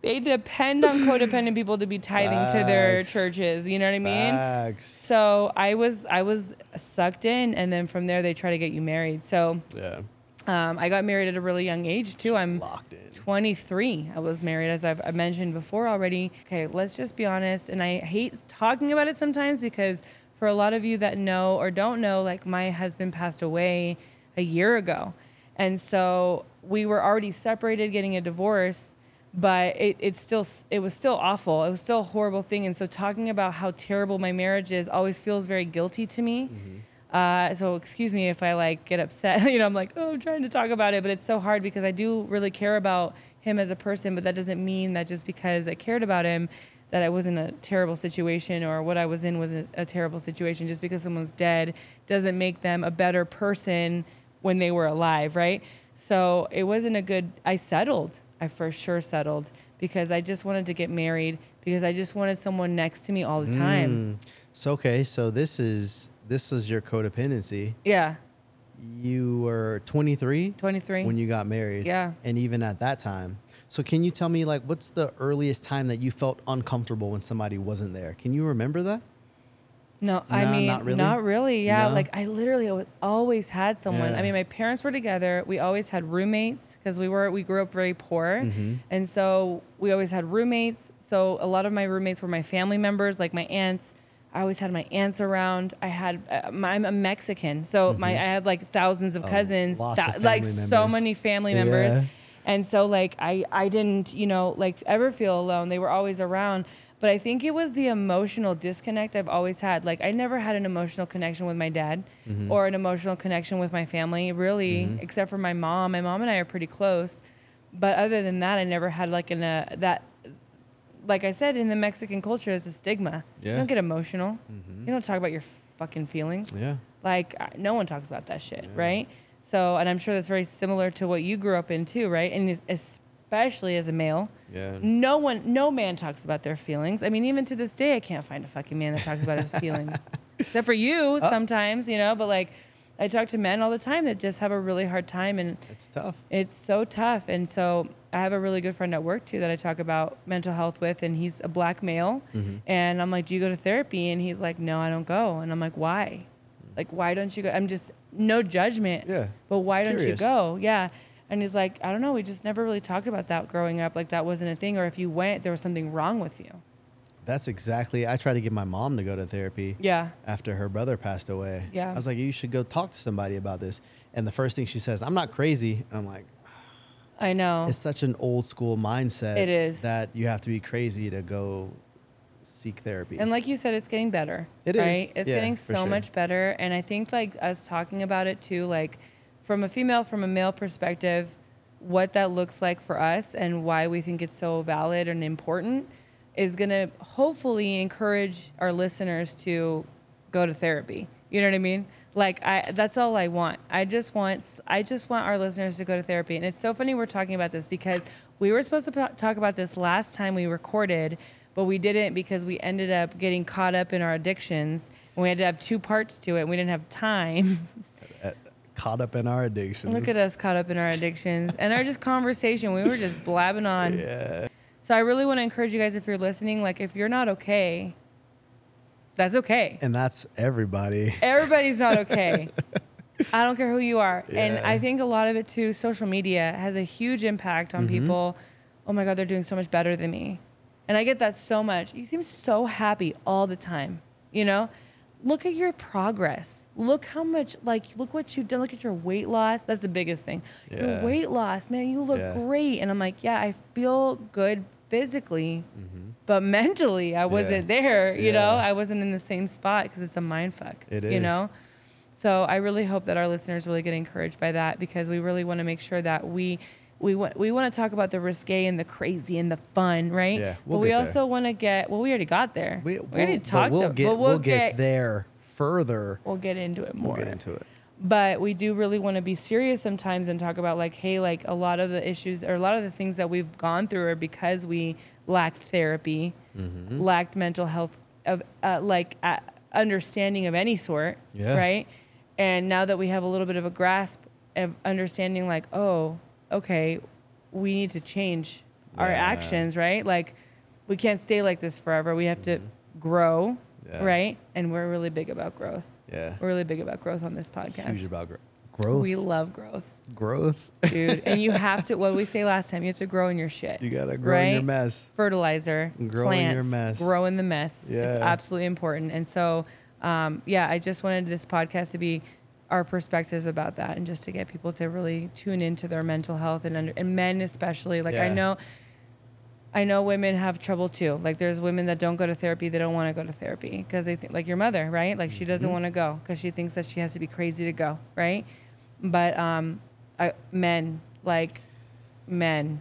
They depend on codependent people to be tithing to their churches. You know what I mean? Facts. So I was I was sucked in, and then from there they try to get you married. So Yeah. um, I got married at a really young age too. I'm Locked in. 23. I was married, as I've I mentioned before already. Okay, let's just be honest. And I hate talking about it sometimes because for a lot of you that know or don't know, like my husband passed away a year ago. And so we were already separated, getting a divorce, but it, it's still it was still awful. It was still a horrible thing. And so talking about how terrible my marriage is always feels very guilty to me. Uh, so excuse me if I like get upset. (laughs) you know, I'm like, oh, I'm trying to talk about it, but it's so hard because I do really care about him as a person. But that doesn't mean that just because I cared about him, that I was in a terrible situation or what I was in was a, a terrible situation. Just because someone's dead doesn't make them a better person when they were alive, right? So it wasn't a good. I settled. I for sure settled because I just wanted to get married because I just wanted someone next to me all the time. Mm. So okay, so this is this is your codependency. Yeah, You were 23 23. when you got married. Yeah. And even at that time. So can you tell me like what's the earliest time that you felt uncomfortable when somebody wasn't there? Can you remember that? No, I No, mean, not not really? really. Yeah, No? like I literally always had someone. Yeah. I mean, my parents were together. We always had roommates because we were we grew up very poor, Mm-hmm. and so we always had roommates. So a lot of my roommates were my family members, like my aunts. I always had my aunts around. I had uh, my, I'm a Mexican, so my I had like thousands of Mm-hmm. Oh, cousins, lots of like family so many family members. Yeah. And so like I I didn't, you know, like ever feel alone. They were always around. But I think it was the emotional disconnect I've always had. Like I never had an emotional connection with my dad Mm-hmm. or an emotional connection with my family, really, except for my mom. My mom and I are pretty close. But other than that, I never had like an uh, that like I said in the Mexican culture is a stigma. Yeah. You don't get emotional. Mhm. You don't talk about your fucking feelings. Yeah. Like no one talks about that shit, right? So, and I'm sure that's very similar to what you grew up in too, right? And especially as a male, Yeah. no one, no man talks about their feelings. I mean, even to this day, I can't find a fucking man that talks about his feelings, (laughs) except for you sometimes, you know. But like, I talk to men all the time that just have a really hard time and It's tough. it's so tough. And so I have a really good friend at work too that I talk about mental health with, and he's a black male. Mm-hmm. And I'm like, Do you go to therapy? And he's like, No, I don't go. And I'm like, Why? Like, why don't you go? I'm just, no judgment. Yeah, But why don't you go? Yeah. And he's like, I don't know. We just never really talked about that growing up. Like, that wasn't a thing. Or if you went, there was something wrong with you. That's exactly. I tried to get my mom to go to therapy. Yeah. After her brother passed away. Yeah. I was like, you should go talk to somebody about this. And the first thing she says, I'm not crazy. And I'm like, I know. it's such an old school mindset. It is. that you have to be crazy to go seek therapy. And like you said, it's getting better. It is. right? It's Yeah, getting so sure. much better. And I think like us talking about it too, like from a female, from a male perspective, what that looks like for us and why we think it's so valid and important is gonna hopefully encourage our listeners to go to therapy. You know what I mean? Like I that's all I want. I just want I just want our listeners to go to therapy. And it's so funny we're talking about this because we were supposed to po- talk about this last time we recorded, but we didn't because we ended up getting caught up in our addictions and we had to have two parts to it. And we didn't have time. (laughs) Caught up in our addictions. Look at us caught up in our addictions and our just conversation. We were just blabbing on. (laughs) Yeah. So I really want to encourage you guys if you're listening, like if you're not okay, that's okay. And that's everybody. Everybody's not okay. (laughs) I don't care who you are. And I think a lot of it too, social media has a huge impact on Mm-hmm. people. Oh my God, they're doing so much better than me. And I get that so much. You seem so happy all the time, you know? Look at your progress. Look how much, like, look what you've done. Look at your weight loss. That's the biggest thing. Your weight loss, man, you look Yeah. great. And I'm like, yeah, I feel good physically, but mentally, I wasn't there, you know? Mm-hmm. I wasn't in the same spot because it's a mind fuck, It you is. know? So I really hope that our listeners really get encouraged by that because we really want to make sure that we we want we want to talk about the risque and the crazy and the fun, right? Yeah, but we'll we get there. also want to get well, we already got there. We, already we'll, but talked. We'll to- get, but we'll, get, there further. We'll get into it more. We'll get into it. But we do really want to be serious sometimes and talk about like, hey, like a lot of the issues or a lot of the things that we've gone through are because we lacked therapy, Mm-hmm. lacked mental health of uh, like uh, understanding of any sort, Yeah. right? And now that we have a little bit of a grasp of understanding, like, oh, okay, we need to change our Yeah. actions, right? Like, we can't stay like this forever. We have to grow, Mm-hmm. Yeah. right? And we're really big about growth. Yeah. We're really big about growth on this podcast. Huge about gro- growth. We love growth, growth. dude. and you have to, what did we (laughs) say last time? You have to grow in your shit. you gotta grow in your Right? mess. Fertilizer, Grow in your mess. grow in the mess. It's Yeah. absolutely important. And so, um, yeah, I just wanted this podcast to be our perspectives about that and just to get people to really tune into their mental health and, under, and men especially. Like I know, I know women have trouble too. Like there's women that don't go to therapy. They don't want to go to therapy because they think like your mother, right? Like she doesn't Mm-hmm. want to go because she thinks that she has to be crazy to go, right? But um, I, men, like men,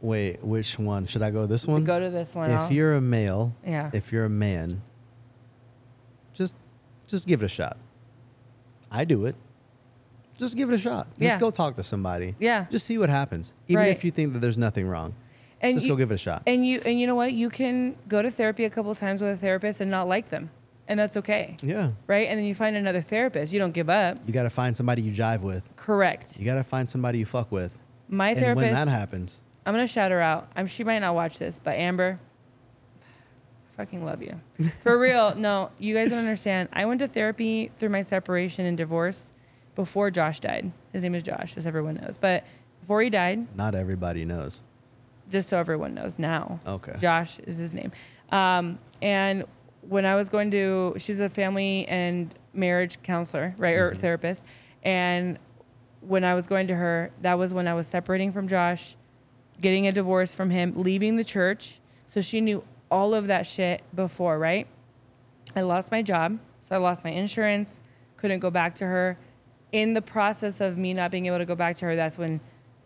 Wait, which one? Should I go this one? go to this one. I'll- if you're a male, yeah, if you're a man, just just give it a shot. I do it. Just give it a shot. Just Yeah. go talk to somebody. yeah. Just see what happens. Even Right. if you think that there's nothing wrong. And just you, go give it a shot. and you and you know what? You can go to therapy a couple of times with a therapist and not like them, and that's okay, yeah. right? And then you find another therapist. You don't give up. You gotta find somebody you jive with. Correct. You gotta find somebody you fuck with. My and therapist. when that happens, I'm gonna shout her out. I'm she might not watch this, but Amber, fucking love you. For real. No, you guys don't understand. I went to therapy through my separation and divorce before Josh died. His name is Josh, as everyone knows. But before he died, not everybody knows. just so everyone knows now. Okay. Josh is his name. Um, and when I was going to, she's a family and marriage counselor, right, or therapist. And when I was going to her, that was when I was separating from Josh, getting a divorce from him, leaving the church. So she knew all of that shit before, right? I lost my job, so I lost my insurance, couldn't go back to her. In the process of me not being able to go back to her, that's when,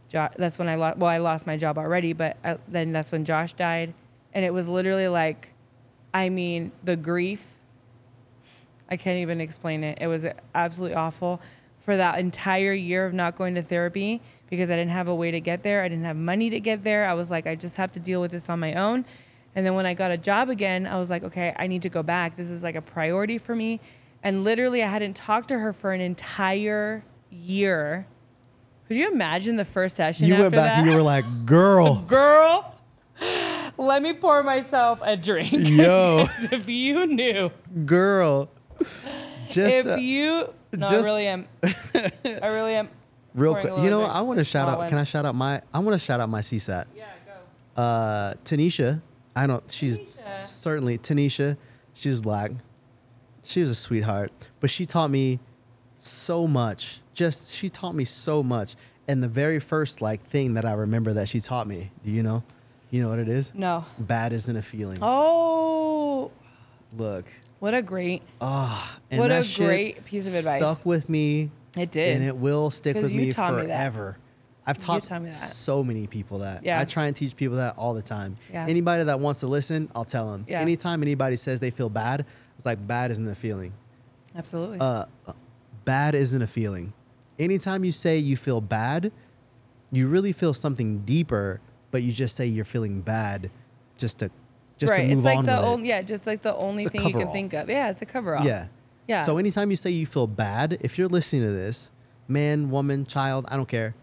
jo- that's when I lost. Well, I lost my job already, but I, then that's when Josh died, and it was literally like, I mean, the grief. I can't even explain it. It was absolutely awful for that entire year of not going to therapy because I didn't have a way to get there. I didn't have money to get there. I was like, I just have to deal with this on my own. And then when I got a job again, I was like, okay, I need to go back. This is like a priority for me. And literally, I hadn't talked to her for an entire year. Could you imagine the first session You went back that? and you were like, girl, (laughs) Girl, let me pour myself a drink. (laughs) yo, if you knew, girl. Just if uh, you, no, I really am. (laughs) I really am. real quick. You know. I want to shout out. one. Can I shout out my? I want to shout out my CSAT. Yeah, go. Uh, Tanisha. I don't. She's Tanisha. certainly Tanisha. She's black. She was a sweetheart, but she taught me so much. Just she taught me so much. And the very first like thing that I remember that she taught me, do you know? You know what it is? No. Bad isn't a feeling. Oh, Look. what a great. Ah, and What a great piece of advice. Stuck with me. It did. And it will stick with me taught me forever. I've taught taught me that. so many people that. Yeah. I try and teach people that all the time. Yeah. Anybody that wants to listen, I'll tell them. Yeah. Anytime anybody says they feel bad, it's like bad isn't a feeling. Absolutely. Uh, uh, bad isn't a feeling. Anytime you say you feel bad, you really feel something deeper, but you just say you're feeling bad just to just right. to move it's like on the with it. only, yeah, just like the only It's thing you can think of. Yeah, it's a coverall. Yeah. Yeah. So anytime you say you feel bad, if you're listening to this, man, woman, child, I don't care.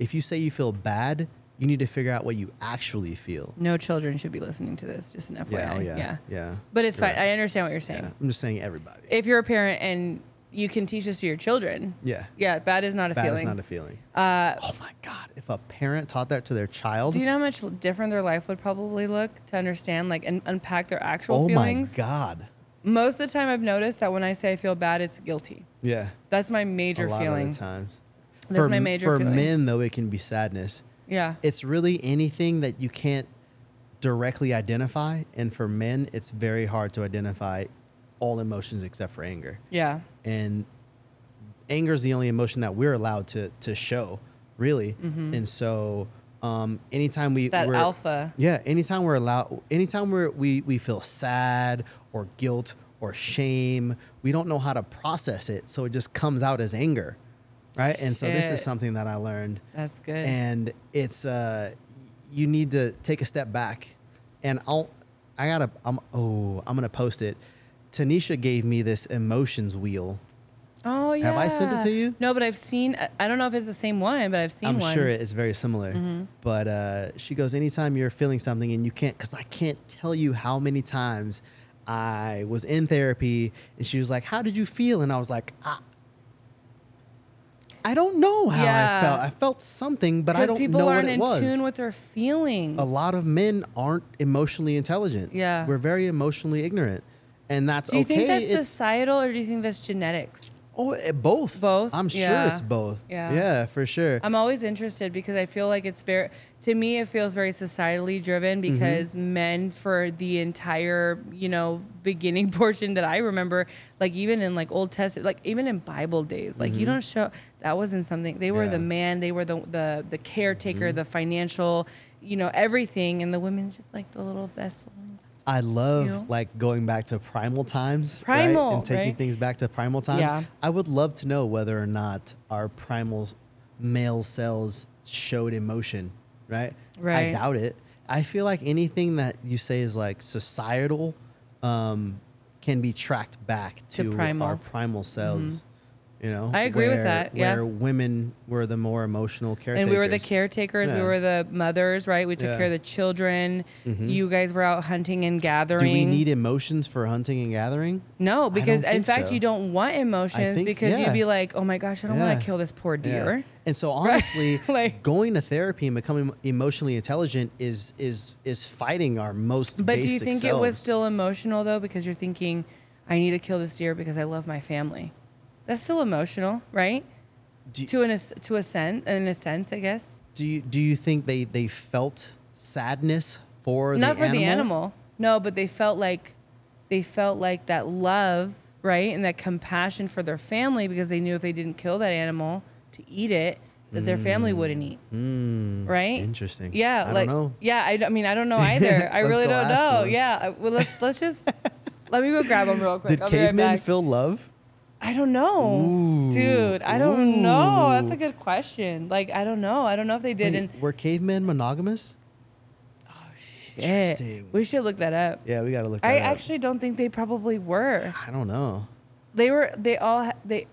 If you say you feel bad, you need to figure out what you actually feel. No children should be listening to this. Just an FYI. Yeah, oh, yeah. yeah, yeah. But it's fine. I understand what you're saying. Yeah. I'm just saying everybody. If you're a parent and you can teach this to your children, yeah. yeah, bad is not a Bad feeling. is not a feeling. uh, oh my God. If a parent taught that to their child, do you know how much different their life would probably look to understand, like, and unpack their actual oh feelings? Oh my God. Most of the time, I've noticed that when I say I feel bad, it's guilty. Yeah. That's my major a lot feeling. of the times. That's for, my major For feeling. men, though, it can be sadness. Yeah. it's really anything that you can't directly identify and for men it's very hard to identify all emotions except for anger Yeah. and anger is the only emotion that we're allowed to to show really and so um anytime we Mm-hmm. That we're, alpha. yeah anytime we're allowed anytime we're we we feel sad or guilt or shame we don't know how to process it so it just comes out as anger right and so this is something that i learned That's good. and it's uh you need to take a step back and i'll i gotta i'm oh i'm gonna post it tanisha gave me this emotions wheel oh, yeah. have I sent it to you? No, but I've seen, I- I don't know if it's the same one, but I've seen i'm one. sure it's very similar Mm-hmm. but uh she goes anytime you're feeling something and you can't because i can't tell you how many times i was in therapy and she was like how did you feel and i was like ah, I don't know how I felt. I felt something, but I don't people know what aren't it in was. tune with their feelings. a lot of men aren't emotionally intelligent. Yeah. We're very emotionally ignorant. And that's okay. Do you okay. think that's it's societal or do you think that's genetics? oh, eh, both. Both? I'm sure Yeah. it's both. Yeah. Yeah, for sure. I'm always interested because I feel like it's very, to me, it feels very societally driven Mm-hmm. because men, for the entire, you know, beginning (laughs) portion that I remember, like even in like Old Testament, like even in Bible days, like you don't show, that wasn't something, they were Mm-hmm. Yeah. the man, they were the, the, the caretaker, Mm-hmm. the financial, you know, everything. And the women's just like the little vessels. I love You know? like going back to primal times, right? Primal, and taking right? things back to primal times. Yeah. I would love to know whether or not our primal male cells showed emotion, right? I doubt it. I feel like anything that you say is like societal um, can be tracked back To to, primal. Mm-hmm. our primal selves. You know, I agree with that, yeah. Where women were the more emotional caretakers. And we were the caretakers. We were the mothers, right? We took Yeah. Mm-hmm. care of the children. You guys were out hunting and gathering. Do we need emotions for hunting and gathering? No, because in fact so. you don't want emotions think- because yeah. you'd be like, oh my gosh, I don't want to kill this poor Yeah. deer. And so (laughs) honestly, (laughs) Like- going to therapy and becoming emotionally intelligent is is is fighting our most basic. But do you think it was still emotional though? Because you're thinking, I need to kill this deer because I love my family. That's still emotional, right? Do- to an to a sense, in a sense, I guess. do you do you think they they felt sadness for the Not the for the animal. No, but they felt like they felt like that love, right? And that compassion for their family because they knew if they didn't kill that animal to eat it, that their family wouldn't eat. Mm, Right? Interesting. Yeah, I like don't know. yeah, I, I mean I don't know either. (laughs) I really don't know. Yeah, well let's let's just let me go grab them real (laughs) quick. Did I'll be right cavemen feel love? I don't know, Ooh, dude. I don't know. That's a good question. Like I don't know. I don't know if they did. Wait, And were cavemen monogamous? Oh shit, Interesting. we should look that up. Yeah, we got to look. That I up. actually don't think they probably were. I don't know. they were they all they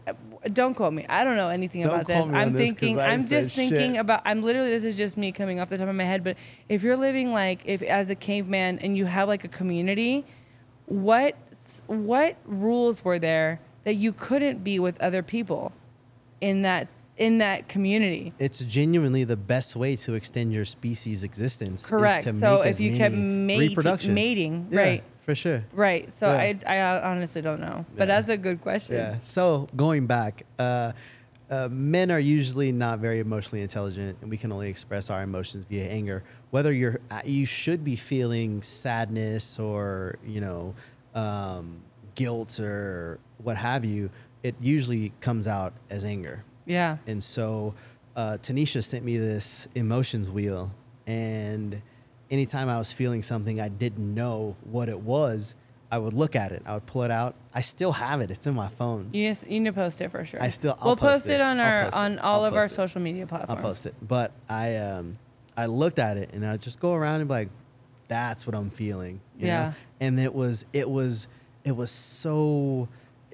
don't quote me i don't know anything Don't about this i'm this thinking i'm just thinking shit. about i'm literally this is just me coming off the top of my head but if you're living like if as a caveman and you have like a community what what rules were there that you couldn't be with other people in that in that community It's genuinely the best way to extend your species' existence. is correct to so if you kept mating, reproduction. mating Yeah, right for sure. right so Yeah. I, I honestly don't know but Yeah. that's a good question Yeah. So going back, uh, uh, men are usually not very emotionally intelligent, and we can only express our emotions via anger. Whether you're uh, you should be feeling sadness or you know um, guilt or what have you, it usually comes out as anger. yeah And so uh, Tanisha sent me this emotions wheel. And anytime I was feeling something I didn't know what it was, I would look at it. I would pull it out. I still have it. It's in my phone. You just you need to post it for sure. I still- I'll we'll post post, it. it. on our post it. on all I'll of our it. social media platforms. I'll post it. But I um I looked at it and I just go around and be like, that's what I'm feeling. you know? Yeah. And it was it was it was so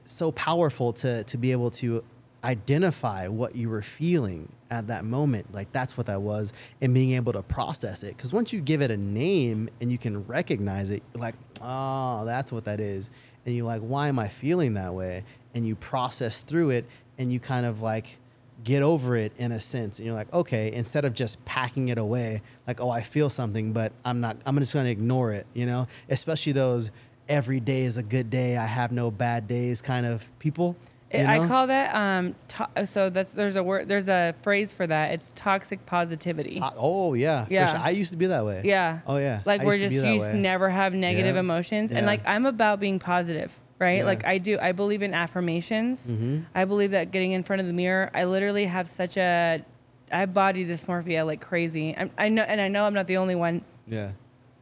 so powerful to to be able to identify what you were feeling at that moment. Like that's what that was and being able to process it. Because once you give it a name and you can recognize it you're like oh that's what that is. And you're like why am i feeling that way? And you process through it and you kind of like get over it in a sense. And you're like okay instead of just packing it away like oh i feel something but i'm not i'm just going to ignore it you know? Especially those every day is a good day i have no bad days kind of people you I call that um. To- so that's there's a word there's a phrase for that. It's toxic positivity. To- oh yeah, Yeah. sure. I used to be that way. yeah. Oh yeah. Like I we're used to just you just never have negative Yeah. emotions, and like I'm about being positive. Right, Yeah. like I do. I believe in affirmations. Mhm. I believe that getting in front of the mirror. I literally have such a, I have body dysmorphia like crazy. I'm, I know, and I know I'm not the only one. Yeah.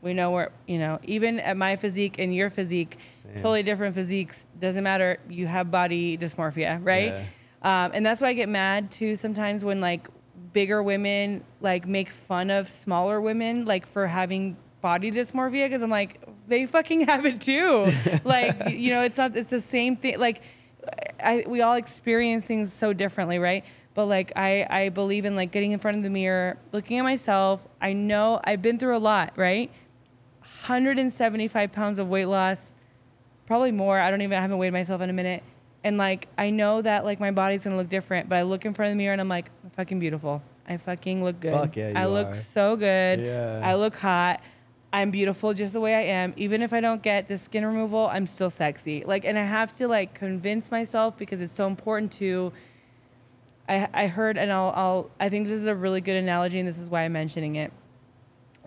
We know where, you know, even at my physique and your physique, Same. totally different physiques. Doesn't matter. You have body dysmorphia, right? Um, and that's why I get mad too sometimes when like bigger women like make fun of smaller women like for having body dysmorphia because I'm like they fucking have it too. (laughs) like you know, it's not. It's the same thing. Like I we all experience things so differently, right? But like I I believe in like getting in front of the mirror, looking at myself. I know I've been through a lot, right? 175 pounds of weight loss, probably more. I don't even I haven't weighed myself in a minute. And like I know that like my body's gonna look different, but I look in front of the mirror and I'm like, I'm fucking beautiful. I fucking look good. Fuck yeah, I look are. so good. Yeah. I look hot. I'm beautiful just the way I am. Even if I don't get the skin removal, I'm still sexy. Like, and I have to like convince myself because it's so important to. I I heard, and I'll I'll I think this is a really good analogy, and this is why I'm mentioning it.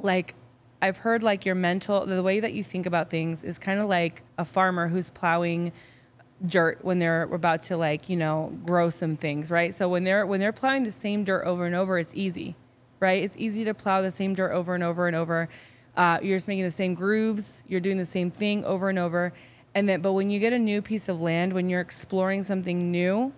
Like, I've heard like your mental, the way that you think about things is kind of like a farmer who's plowing dirt when they're about to like you know grow some things right? So when they're when they're plowing the same dirt over and over it's easy right? It's easy to plow the same dirt over and over and over. Uh, you're just making the same grooves you're doing the same thing over and over. And then but when you get a new piece of land when you're exploring something new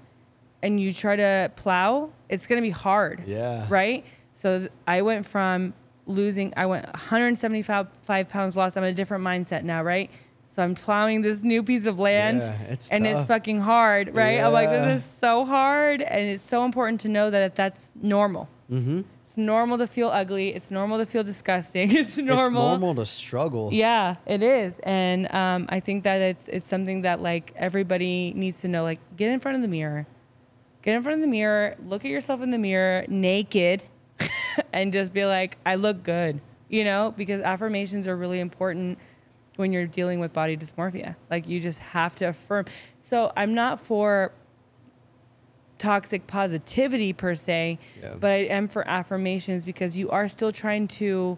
and you try to plow it's going to be hard Yeah. right? So i went from losing i went 175 pounds lost. I'm in a different mindset now right? So i'm plowing this new piece of land Yeah, it's and it's fucking hard right? I'm like this is so hard and it's so important to know that that's normal. Mm-hmm. it's normal to feel ugly. It's normal to feel disgusting. (laughs) It's normal, It's normal to struggle. yeah it is. And um, i think that it's it's something that like everybody needs to know like get in front of the mirror. Get in front of the mirror. Look at yourself in the mirror naked (laughs) and just be like i look good you know because affirmations are really important when you're dealing with body dysmorphia like you just have to affirm so i'm not for toxic positivity per se Yeah. but i am for affirmations because you are still trying to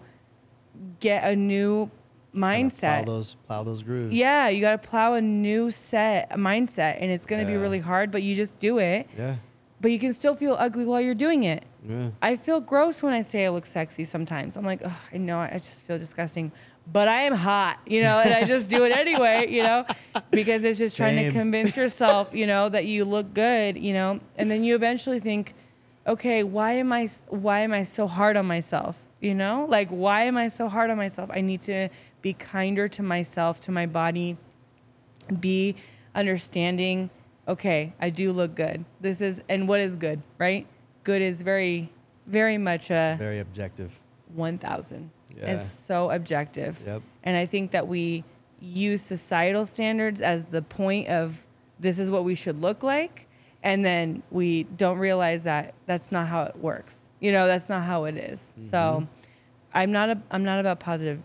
get a new mindset Plow those, plow those grooves. yeah you got to plow a new set a mindset and it's going to be really hard but you just do it Yeah. But you can still feel ugly while you're doing it Yeah. I feel gross when I say I look sexy sometimes. I'm like, oh, I know, I just feel disgusting, but I am hot, you know, and I just do it anyway, you know, because it's just trying to convince yourself, you know, that you look good, you know, and then you eventually think, okay, why am I, why am I so hard on myself? You know, like, why am I so hard on myself? I need to be kinder to myself, to my body, be understanding, okay, I do look good. This is, and what is good, right? Good is very, very much a Very objective. 1000. Yeah. It's so objective. Yep. And I think that we use societal standards as the point of this is what we should look like. And then we don't realize that that's not how it works. You know, that's not how it is. Mm-hmm. So I'm not a, I'm not about positive,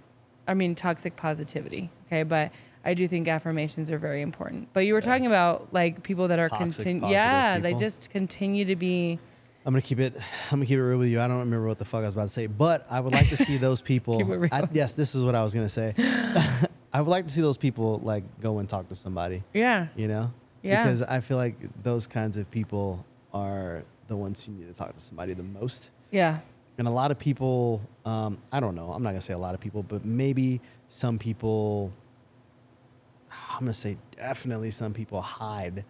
I mean, toxic positivity. Okay. But I do think affirmations are very important. But you were talking about like people that are Toxic, continu- positive yeah, they just continue to be I'm gonna keep it. I'm gonna keep it real with you. I don't remember what the fuck I was about to say, but I would like to see those (laughs) people. Keep it real. I, yes, this is what I was gonna say. (laughs) I would like to see those people like go and talk to somebody. yeah. You know? Yeah. Because I feel like those kinds of people are the ones who need to talk to somebody the most. Yeah. And a lot of people, um, I don't know. I'm not gonna say a lot of people, but maybe some people. I'm gonna say definitely some people hide.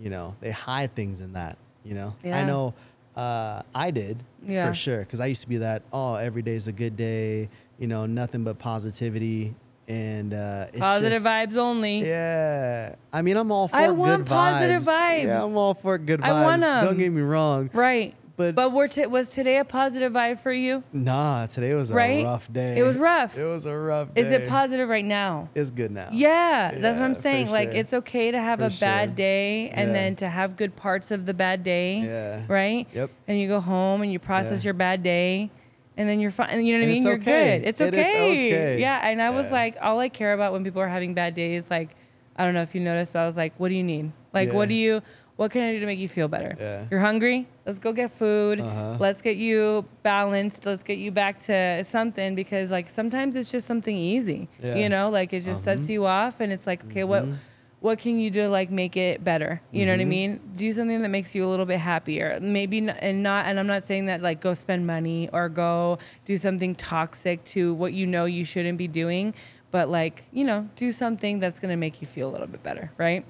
You know, they hide things in that. You know, I know. Uh, I did Yeah. for sure because I used to be that. Oh, every day's a good day. You know, nothing but positivity and uh, it's Positive just- vibes only. Yeah, I mean, I'm all for good vibes. I want positive vibes. Yeah, I'm all for good vibes. I want 'em. Don't get me wrong. Right. But- but were t- was today a positive vibe for you? Nah, today was a Right? rough day. It was rough. It was a rough day. Is it positive right now? It's good now. Yeah, that's what I'm for saying. Like sure. it's okay to have For a bad sure. day and Yeah. then to have good parts of the bad day. Yeah. Right? Yep. And you go home and you process Yeah. your bad day and then you're fine. You know what I And mean? it's You're okay. good. It's And okay. it's okay. Yeah. And I was Yeah. like, all I care about when people are having bad days, like, I don't know if you noticed, but I was like, what do you need? Like, what Yeah. do you, what can I do to make you feel better? Yeah. You're hungry? Let's go get food. Uh-huh. Let's get you balanced. Let's get you back to something because, like, sometimes it's just something easy. Yeah. You know, like it just sets uh-huh. you off, and it's like, okay, what, mm-hmm. what can you do to like make it better? You know what I mm-hmm. mean? Do something that makes you a little bit happier. Maybe n- and not. And I'm not saying that like go spend money or go do something toxic to what you know you shouldn't be doing, but like you know, do something that's gonna make you feel a little bit better, right?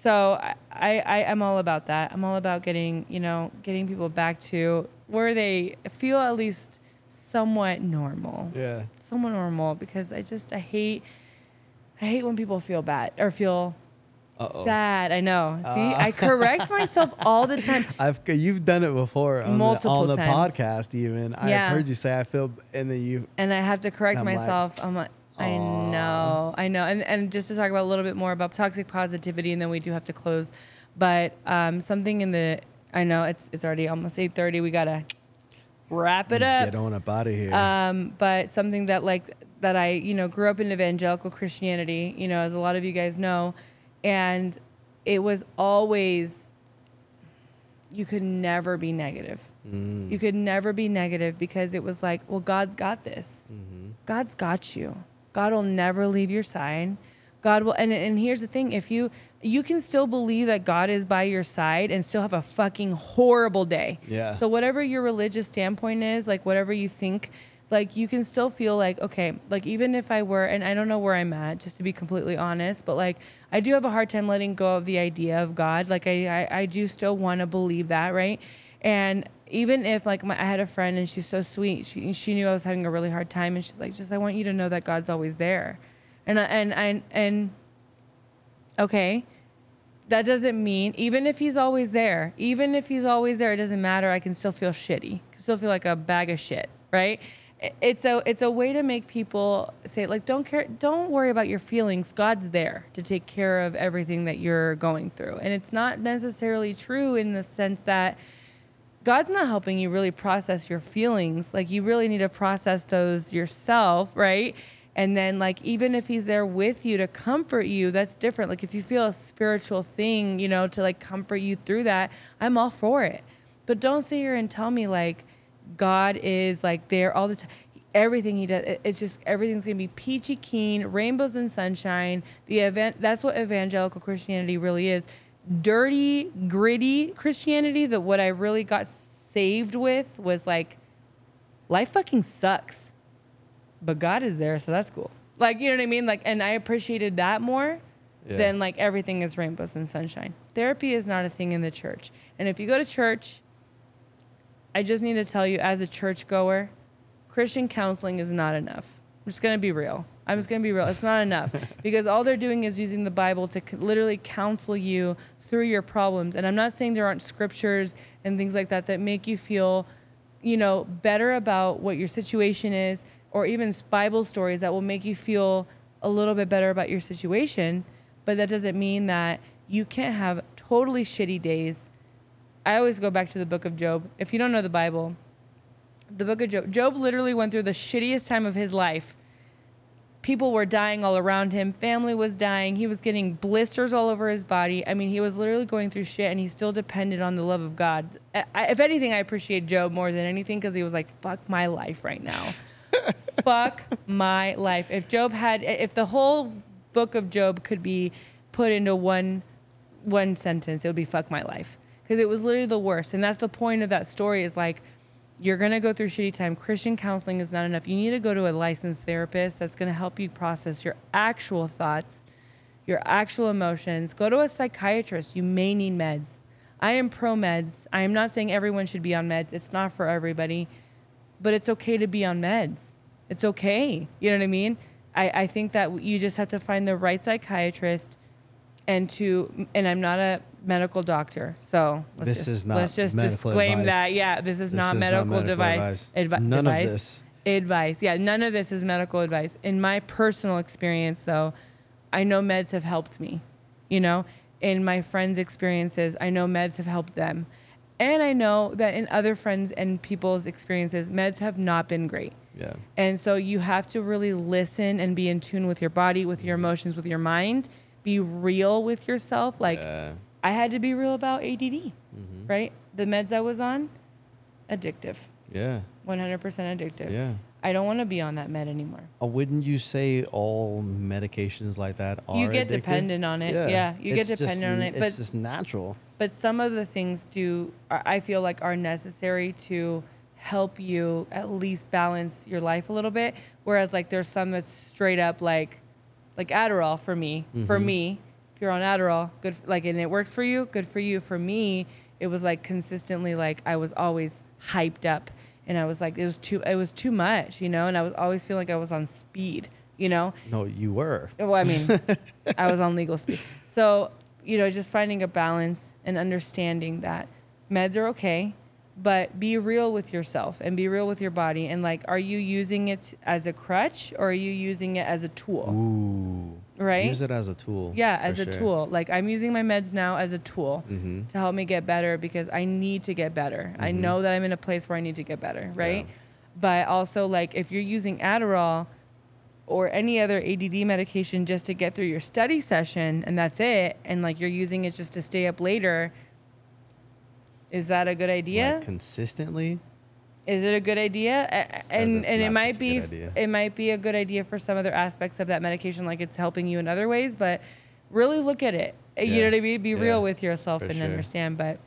So I, I, am all about that. I'm all about getting, you know, getting people back to where they feel at least somewhat normal. Yeah. Somewhat normal because I just I hate I hate when people feel bad or feel Uh-oh. sad. I know. Uh. See, I correct myself all the time. (laughs) I've you've done it before on Multiple the, on the times. podcast. Even yeah. I've heard you say I feel, and then you. and I have to correct I'm like, myself. I'm like, I know, I know, and and just to talk about a little bit more about toxic positivity, and then we do have to close. But um, something in the, I know it's it's already almost eight thirty. We gotta wrap it up. Get on up out of here. Um, but something that like that I you know grew up in evangelical Christianity, you know, as a lot of you guys know, and it was always you could never be negative. Mm. You could never be negative because it was like, well, God's got this. Mm-hmm. God's got you. God will never leave your side. God will and and here's the thing, if you you can still believe that God is by your side and still have a fucking horrible day. Yeah. So whatever your religious standpoint is, like whatever you think, like you can still feel like okay, like even if I were and I don't know where I'm at just to be completely honest, but like I do have a hard time letting go of the idea of God. Like I I, I do still want to believe that, right? And even if like my, I had a friend and she's so sweet, she she knew I was having a really hard time, and she's like, just I want you to know that God's always there, and I, and and and okay, that doesn't mean even if He's always there, even if He's always there, it doesn't matter. I can still feel shitty, can still feel like a bag of shit, right? It's a it's a way to make people say like don't care don't worry about your feelings God's there to take care of everything that you're going through and it's not necessarily true in the sense that God's not helping you really process your feelings. Like you really need to process those yourself, right? And then like even if he's there with you to comfort you, that's different. Like if you feel a spiritual thing, you know, to like comfort you through that, I'm all for it. But don't sit here and tell me like God is like there all the time. Everything he does, it's just everything's gonna be peachy keen, rainbows and sunshine. The event that's what evangelical Christianity really is dirty, gritty Christianity that what I really got saved with was like life fucking sucks. But God is there, so that's cool. Like, you know what I mean? Like and I appreciated that more Yeah. than like everything is rainbows and sunshine. Therapy is not a thing in the church. And if you go to church, I just need to tell you as a churchgoer, Christian counseling is not enough. I'm just gonna be real. I'm just gonna be real. It's not enough (laughs) because all they're doing is using the Bible to literally counsel you through your problems. And I'm not saying there aren't scriptures and things like that that make you feel, you know, better about what your situation is, or even Bible stories that will make you feel a little bit better about your situation. But that doesn't mean that you can't have totally shitty days. I always go back to the book of Job. If you don't know the Bible, the book of Job, Job literally went through the shittiest time of his life. People were dying all around him. Family was dying. He was getting blisters all over his body. I mean, he was literally going through shit, and he still depended on the love of God. I, I- if anything, I appreciate Job more than anything because he was like, "Fuck my life right now." (laughs) Fuck my life. If Job had, if the whole book of Job could be put into one one sentence, it would be "fuck my life" because it was literally the worst. And that's the point of that story. Is like you're gonna go through shitty time. Christian counseling is not enough. You need to go to a licensed therapist that's gonna help you process your actual thoughts, your actual emotions. Go to a psychiatrist. You may need meds. I am pro meds. I am not saying everyone should be on meds. It's not for everybody, but it's okay to be on meds. It's okay. You know what I mean? I, I think that you just have to find the right psychiatrist and to and I'm not a medical doctor, so let's This just, is not let's just disclaim advice. that. Yeah, this is This not is not medical, medical device. advice. advi- None of advice. this. Advice. Yeah, none of this is medical advice. In my personal experience, though, I know meds have helped me. You know, in my friends' experiences, I know meds have helped them, and I know that in other friends and people's experiences, meds have not been great. Yeah. And so you have to really listen and be in tune with your body, with your mm-hmm. emotions, with your mind. Be real with yourself. Like Yeah. I had to be real about ADD, Mm-hmm. right? The meds I was on, addictive, Yeah. 100% addictive. Yeah. I don't want to be on that med anymore. Uh, wouldn't you say all medications like that are You get addictive? dependent on it. Yeah, you get It's just dependent on n- it, It's but- just natural. But some of the things do, are, I feel like, are necessary to help you at least balance your life a little bit. Whereas, like, there's some that's straight up like, like Adderall for me. For mm-hmm. me, if you're on Adderall, good. Like, and it works for you, good for you. For me, it was like consistently like I was always hyped up, and I was like, it was too, it was too much, you know. And I was always feeling like I was on speed, you know. No, you were. Well, I mean, (laughs) I was on legal speed. So, you know, just finding a balance and understanding that meds are okay, but be real with yourself and be real with your body. And like, are you using it as a crutch or are you using it as a tool? Ooh. Right? Use it as a tool. Yeah, as a sure. tool. Like I'm using my meds now as a tool Mm-hmm. to help me get better because I need to get better. I know that I'm in a place where I need to get better, right? But also like if you're using Adderall or any other ADD medication just to get through your study session and that's it and like you're using it just to stay up later is that a good idea? Like consistently. Is it a good idea? And and it might be it might be a good idea for some other aspects of that medication, like it's helping you in other ways. But really look at it. You know what I mean? Be Yeah. real with yourself For and sure. understand. But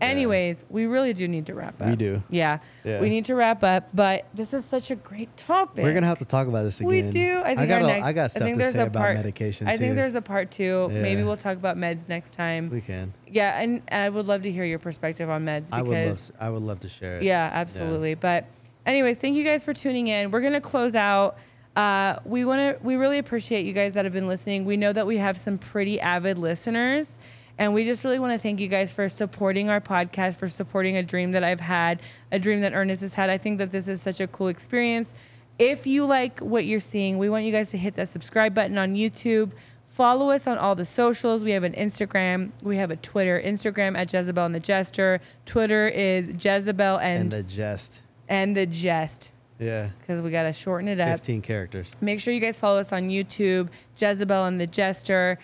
anyways, we really do need to wrap up. We do. Yeah, Yeah. we need to wrap up. But this is such a great topic. We're gonna have to talk about this again. We do. I think got our next. I got stuff think to there's say a about part, medication I too. think there's a part two. Yeah. Maybe we'll talk about meds next time. we can. yeah, and I would love to hear your perspective on meds because I would love. I would love to share it. yeah, absolutely. But anyways, thank you guys for tuning in. We're gonna close out. Uh, we want to. We really appreciate you guys that have been listening. We know that we have some pretty avid listeners, and we just really want to thank you guys for supporting our podcast, for supporting a dream that I've had, a dream that Ernest has had. I think that this is such a cool experience. If you like what you're seeing, we want you guys to hit that subscribe button on YouTube. Follow us on all the socials. We have an Instagram. We have a Twitter. Instagram at Jezebel and the Jester. Twitter is Jezebel And and the jest. and the Jest Yeah. because we got to shorten it up. Fifteen characters. Make sure you guys follow us on YouTube, Jezebel and the Jester.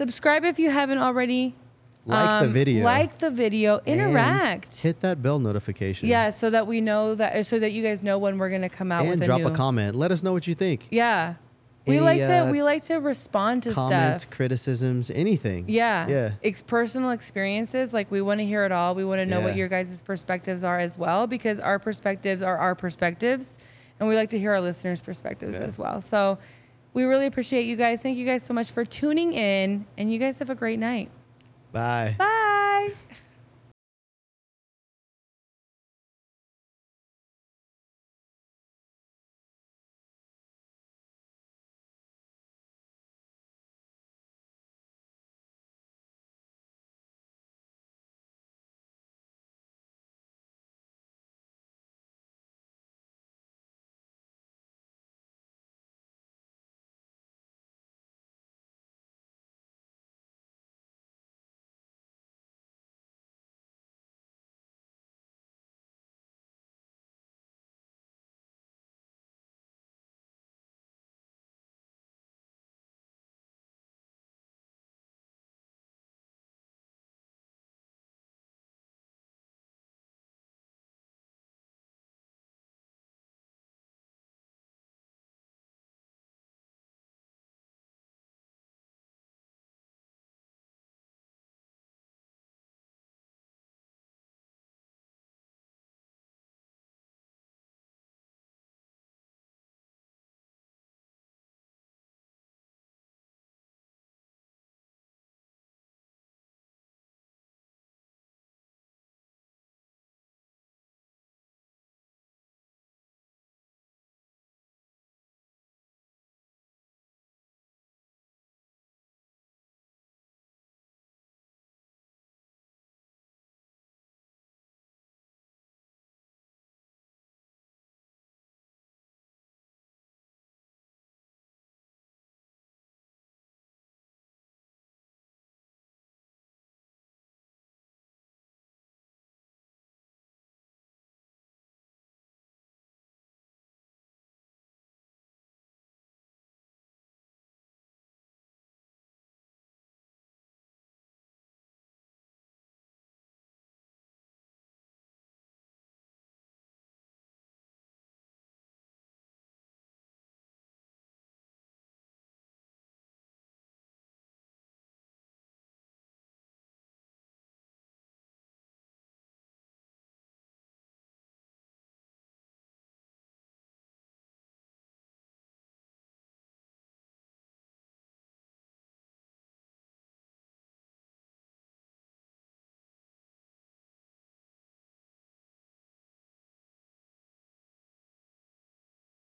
Subscribe if you haven't already. Like the Um, video. Like the video. Interact. Hit that bell notification. Yeah, so that we know that, so that you guys know when we're gonna come out And with a drop new. a comment. Let us know what you think. Yeah, we Any, like to uh, we like to respond to stuff, Comments, stuff. criticisms, anything. Yeah. Yeah. It's personal experiences. Like we want to hear it all. We want to know what your guys' perspectives are as well, because our perspectives are our perspectives, and we like to hear our listeners' perspectives Yeah. as well. So we really appreciate you guys. Thank you guys so much for tuning in, and you guys have a great night. Bye. Bye.